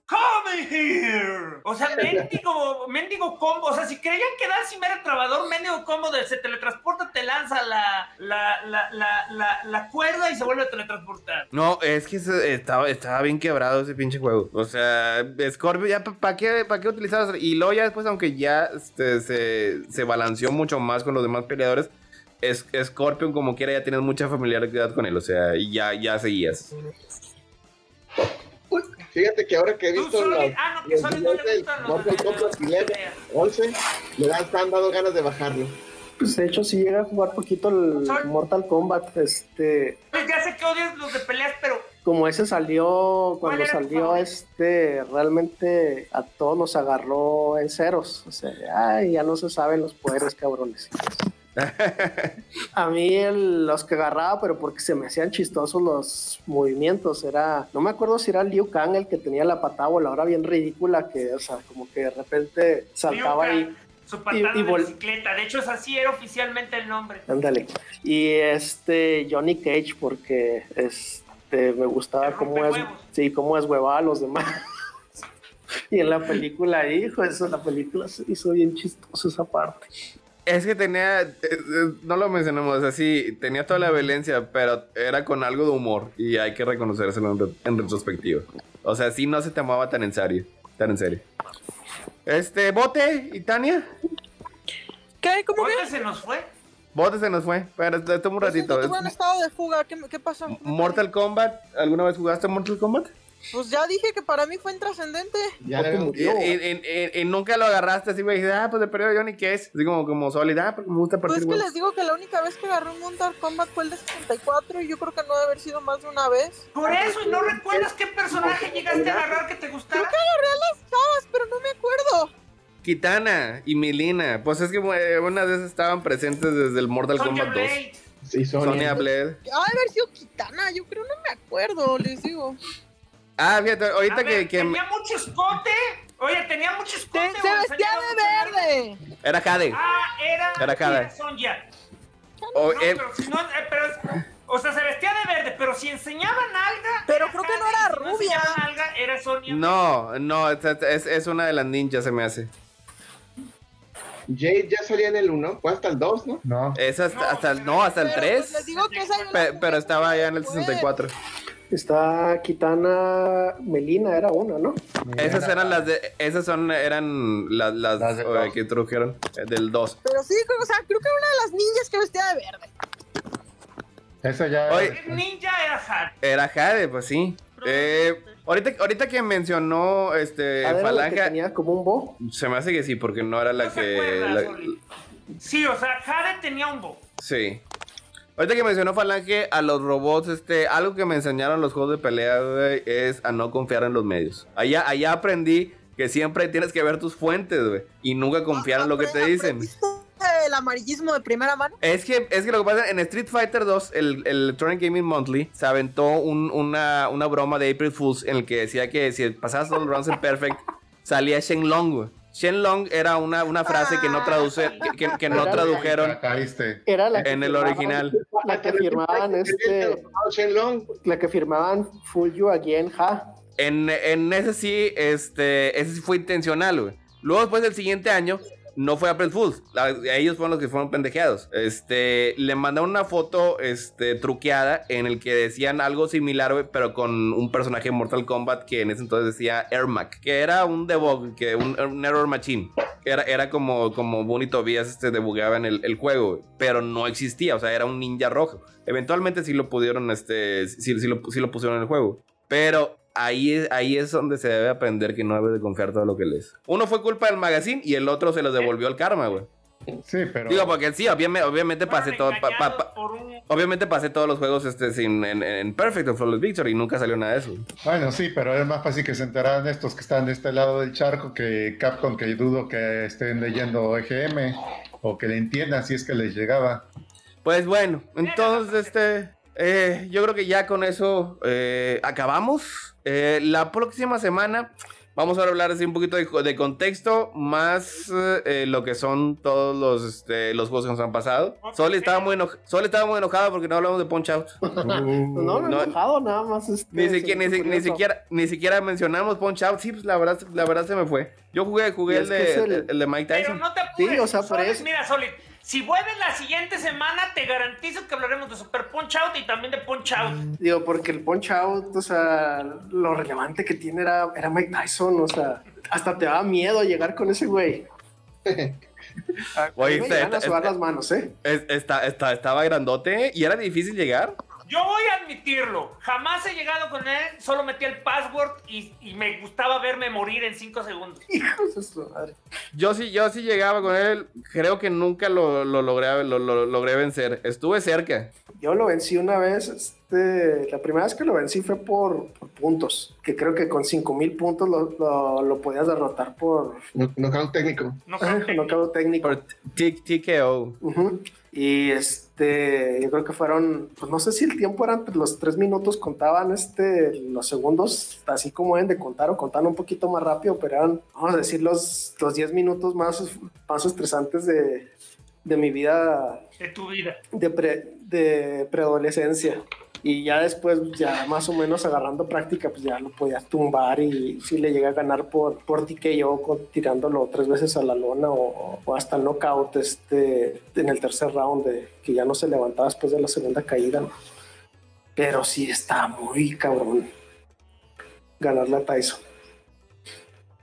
E: Come here. O sea, mendigo, mendigo combo. O sea, si creían que Darcy era trabador, mendigo combo de se teletransporta, te lanza la, la, la, la, la, cuerda y se vuelve a teletransportar.
B: No, es que estaba, estaba bien quebrado ese pinche juego. O sea, Scorpio, ya ¿para qué, pa' qué utilizabas? Y luego ya después, aunque ya este, se, se balanceó mucho más con los demás peleadores, es, Scorpion como quiera ya tienes mucha familiaridad con él. O sea, y ya, ya seguías.
G: Fíjate que ahora que he
E: Tú,
G: visto
E: Solid-
G: los,
E: ah, no, que
G: los
E: no le gustan los
G: Mortal Kombat 11, 11, me dan, han dado ganas de bajarlo.
D: Pues de hecho sí llega a jugar poquito el
E: Sol-
D: Mortal Kombat, este,
E: Pues ya sé que odias los de peleas, pero
D: como ese salió,
E: ¿Cuál
D: cuando salió este, realmente a todos nos agarró en ceros. O sea, ay, ya no se saben los poderes, cabrones. A mí el- los que agarraba, pero porque se me hacían chistosos los movimientos, era, no me acuerdo si era Liu Kang el que tenía la patada voladora bien ridícula, que, o sea, como que de repente saltaba ahí.
E: Su patada
D: y
E: de bicicleta. De hecho, es así era oficialmente el nombre.
D: Ándale. Y este Johnny Cage, porque este me gustaba cómo es, sí, cómo es huevada a los demás. y en la película, hijo, eso, la película se hizo bien chistoso esa parte.
B: Es que tenía, eh, eh, no lo mencionamos así, tenía toda la violencia, pero era con algo de humor y hay que reconocérselo en, re- en retrospectiva. O sea, sí no se tomaba tan en serio, tan en serio. Este, Bote y Tania.
C: ¿Qué? ¿Cómo que?
E: ¿Cuánto se nos fue?
B: Bote se nos fue, pero esto un
C: Pues
B: ratito.
C: que en estado de fuga. ¿Qué, qué pasó?
B: Mortal Kombat, ¿alguna vez jugaste Mortal Kombat?
C: Pues ya dije que para mí fue intrascendente.
G: Ya le-
B: Y,
D: murió.
B: y nunca lo agarraste así, güey, ah, pues de periodo Johnny, ¿qué es? Así como, como sólida, ah, porque me gusta
C: Pues
B: partir
C: es que les digo que la única vez que agarré un Mortal Kombat fue el de 64 y yo creo que no debe haber sido más de una vez.
E: Por eso, ¿y no recuerdas qué personaje llegaste a agarrar que te gustara?
C: Chavas, pero no me acuerdo.
B: Kitana y Milina, pues es que eh, unas veces estaban presentes desde el Mortal
E: Sonya
B: Kombat 2.
E: Blade.
G: Sí, Sonia.
B: Sonia Blade.
C: Ha de haber sido Kitana, yo creo, no me acuerdo, les digo.
B: Ah, fíjate, ahorita
E: ver,
B: que, que
E: Tenía mucho escote. Oye, tenía mucho
C: Se,
E: escote.
C: se
E: o
C: vestía de verde.
B: era Jade.
E: Ah, era.
B: Era Jade.
E: era Sonja.
B: O,
E: No,
B: eh,
E: pero si no, eh, pero o sea, se vestía de verde, pero si enseñaba nalga.
C: Pero creo que no
E: Jade,
C: era
E: si
C: rubia.
E: enseñaba nalga, era Sonia.
B: no, no, es, es- una de las ninjas, se me hace.
G: Jade ya salía en el 1, fue hasta el 2, ¿no?
F: No.
B: Es hasta,
E: No,
B: hasta el, no, hasta el
C: Pero,
B: 3.
C: pues, les digo que esa yo la
B: Pe-
C: jugué
B: pero estaba allá en el
C: después.
B: 64.
D: Está Kitana Melina, era una, ¿no?
B: Esas eran las de, esas son, eran las, las,
F: Las del
B: eh,
F: dos.
B: que introdujeron eh, del 2.
C: Pero sí, creo, o sea, creo que era una de las niñas que vestía de verde.
F: Esa ya.
B: Oye.
E: El ninja era Jade.
B: Era Jade, pues sí. Eh, ahorita, ahorita que mencionó este
D: Ah, era la que
B: Falange,
D: tenía como un bo.
B: se me hace que sí, porque no era la
E: ¿No se
B: que.
E: acuerda,
B: la-
E: Soli? Sí, o sea, Jade tenía un bo.
B: sí. Ahorita que mencionó Falange, a los robots, este, algo que me enseñaron los juegos de pelea, güey, es a no confiar en los medios. Allá, allá aprendí que siempre tienes que ver tus fuentes, güey, y nunca confiar en lo que te dicen.
C: ¿aprendiste El amarillismo de primera mano.
B: Es que, es que lo que pasa en Street Fighter 2, el, el Electronic Gaming Monthly, se aventó un- una, una broma de April Fools en el que decía que si pasabas todos los rounds en Perfect, salía Shenlong, güey. Shenlong era una, una frase que no traduce, que, que- que no tradujeron.
D: Era la
B: en el original.
D: La que firmaban este.
G: Shenlong.
D: La que firmaban Full You Again, ja.
B: En, en ese sí, este, ese sí fue intencional, güey. Luego, después del siguiente año, no fue April Fools. Ellos fueron los que fueron pendejeados. Este, le mandaron una foto, este, truqueada en el que decían algo similar, pero con un personaje de Mortal Kombat que en ese entonces decía Ermac, que era un debug, que un, error machine. Era, era como, como Bunny Tobias este, debugueaba en el, el juego, pero no existía, o sea, era un ninja rojo. Eventualmente sí lo pudieron, este, sí, sí lo, sí lo pusieron en el juego. Pero ahí es, ahí es donde se debe aprender que no debe de confiar todo lo que lees. Uno fue culpa del magazine y el otro se lo devolvió el karma, güey.
F: Sí, pero.
B: Digo, porque sí, obviamente, obviamente pasé todo.
E: Fueron
B: pa- pa-
E: engañados
B: pa-
E: por un-
B: obviamente pasé todos los juegos este, sin, en, en Perfect o Flawless Victory y nunca salió nada de eso.
F: Bueno, sí, pero es más fácil que se enteraran estos que están de este lado del charco que Capcom, que dudo que estén leyendo EGM o que le entiendan si es que les llegaba.
B: Pues bueno, entonces este. eh, yo creo que ya con eso eh, acabamos. Eh, la próxima semana vamos a hablar así un poquito de, de contexto, más eh, lo que son todos los, este, los juegos que nos han pasado. Sol estaba muy enojado, Sol estaba muy enojado porque no hablamos de Punch Out.
D: No, no,
B: No.
D: enojado, nada más. Este,
B: Ni siquiera, ni, siquiera, ni siquiera mencionamos Punch Out. Sí, pues la verdad, la verdad se me fue. Yo jugué, jugué el de,
D: el-
B: de Mike
E: Pero
B: Tyson.
E: no te apures.
D: Sí, o sea, por
E: Solid,
D: eso-
E: Mira, Solid, si vuelves la siguiente semana, te garantizo que hablaremos de Super Punch Out y también de Punch Out.
D: Digo, porque el Punch Out, o sea, lo relevante que tiene era, era Mike Tyson, o sea, hasta te daba miedo llegar con ese güey. Llegan a sudar las manos, ¿eh?
B: Es- está- está- estaba grandote y era difícil llegar.
E: Yo voy a admitirlo. Jamás he llegado con él, solo metí el password y, y me gustaba verme morir en 5 segundos.
D: Hijos de su madre.
B: Yo sí, yo sí llegaba con él. Creo que nunca lo, lo logré, lo, lo logré vencer. Estuve cerca.
D: Yo lo vencí una vez, este, la primera vez que lo vencí fue por, por puntos, que creo que con 5000 puntos lo, lo, lo podías derrotar por
G: No, no técnico.
E: No
D: knockout técnico.
B: Por T- TKO.
D: Ujú. Y este, yo creo que fueron, pues no sé si el tiempo eran los tres minutos, contaban este, los segundos, así como deben de contar o contaban un poquito más rápido, pero eran, vamos a decir, los, los 10 minutos más, más estresantes de, de mi vida
E: de tu vida.
D: de, pre- de preadolescencia. Y ya después, ya más o menos agarrando práctica, pues ya lo podías tumbar y si le llega a ganar por, por con- tirándolo tres veces a la lona o, o hasta el knockout este, en el tercer round, de, que ya no se levantaba después de la segunda caída. ¿no? Pero sí está muy cabrón ganarle a Tyson.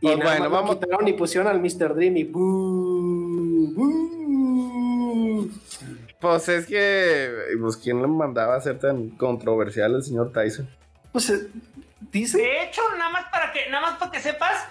D: Y
B: Pues
D: nada
B: bueno,
D: más
B: vamos-
D: quitaron y pusieron al Mr. Dream y ¡bú! ¡bú!
B: Pues es que, pues, ¿quién le mandaba a ser tan controversial el señor Tyson?
D: Pues eh, dice
E: De hecho, nada más para que, nada más para que sepas,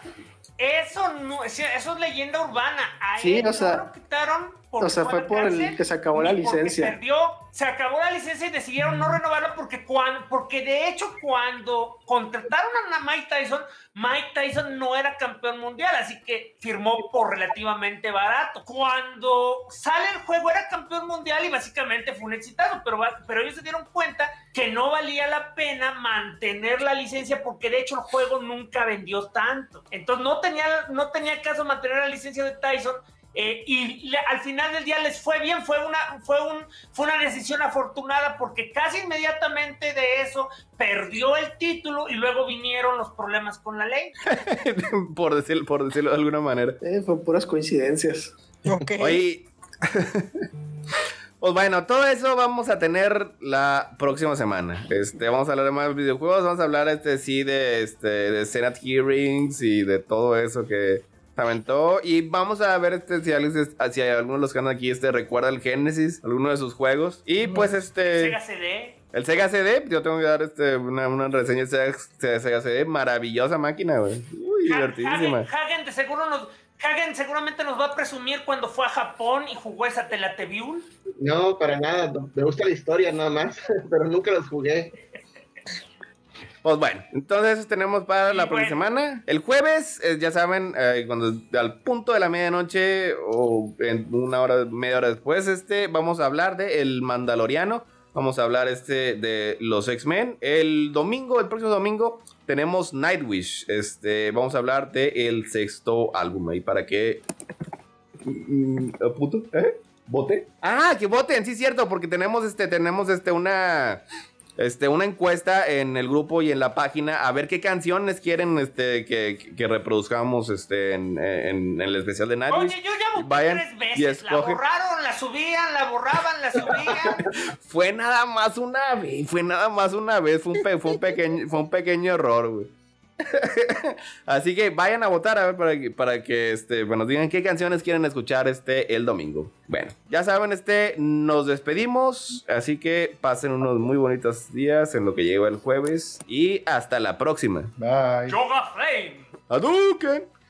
E: eso no, eso es leyenda urbana. A
D: Sí,
E: él
D: o sea,
E: no lo quitaron porque
D: o sea, fue por el que se acabó la licencia.
E: perdió, se acabó la licencia y decidieron no renovarla porque cuando, porque de hecho cuando contrataron a Mike Tyson, Mike Tyson no era campeón mundial, así que firmó por relativamente barato. Cuando sale el juego era campeón mundial y básicamente fue un exitazo, pero, pero ellos se dieron cuenta que no valía la pena mantener la licencia porque de hecho el juego nunca vendió tanto. Entonces no tenía, no tenía caso mantener la licencia de Tyson. Eh, y le- al final del día les fue bien, fue una, fue, un, fue una decisión afortunada porque casi inmediatamente de eso perdió el título y luego vinieron los problemas con la ley.
B: por, decir, por decirlo de alguna manera.
D: Eh, fue puras coincidencias.
C: Ok.
B: Oye. Pues bueno, todo eso vamos a tener la próxima semana. Este, vamos a hablar de más videojuegos, vamos a hablar este sí de este de Senate hearings y de todo eso que se aventó y vamos a ver este si si hay alguno de los que andan aquí este recuerda el Genesis, alguno de sus juegos y pues este
E: Sega CD.
B: el Sega CD, yo tengo que dar este una, una reseña de Sega, CD, maravillosa máquina, güey. Uy, divertidísima.
E: Hagen, Hagen de seguro nos, Hagen seguramente nos va a presumir cuando fue a Japón y jugó esa Telateviul.
G: No, para nada. no. Me gusta la historia nada más, pero nunca los jugué.
B: Pues bueno, entonces tenemos para
E: Y
B: la próxima
E: bueno.
B: semana. El jueves, eh, ya saben, eh, cuando al punto de la medianoche o en una hora, media hora después, este, vamos a hablar de El Mandaloriano. Vamos a hablar este de los X-Men. El domingo, el próximo domingo, tenemos Nightwish. Este, vamos a hablar de el sexto álbum ahí para que. Mm, ¿a punto? ¿Eh? ¿Vote? Ah, que voten, sí, cierto, porque tenemos este, tenemos este, una este, una encuesta en el grupo y en la página a ver qué canciones quieren este, que, que reproduzcamos este, en, en- en el especial de Nightwish.
E: Oye, yo ya voté
B: Vayan
E: tres
B: y
E: veces. La borraron, la subían, la borraban, la subían.
B: Fue nada más una vez, fue nada más una vez, fue un, pe- fue un, pequeño, fue un pequeño error, güey. Así que vayan a votar a ver para que, para que este, pues, nos digan qué canciones quieren escuchar este el domingo. Bueno, ya saben, este, nos despedimos. Así que pasen unos muy bonitos días en lo que llega el jueves. Y hasta la próxima.
F: Bye.
E: Yoga Flame.
B: Hadouken.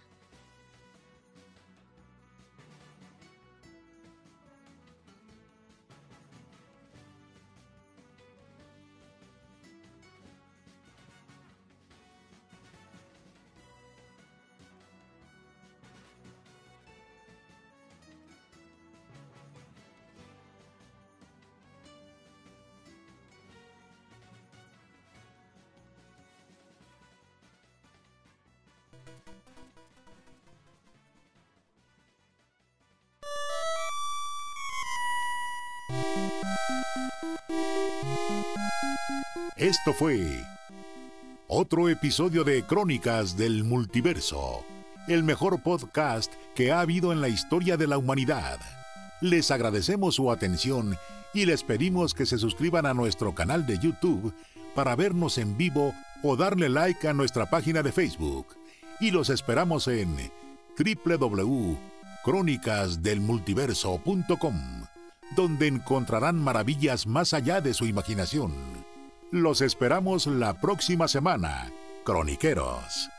A: Esto fue otro episodio de Crónicas del Multiverso, el mejor podcast que ha habido en la historia de la humanidad. Les agradecemos su atención y les pedimos que se suscriban a nuestro canal de YouTube para vernos en vivo o darle like a nuestra página de Facebook. Y los esperamos en www.crónicasdelmultiverso.com, donde encontrarán maravillas más allá de su imaginación. Los esperamos la próxima semana, croniqueros.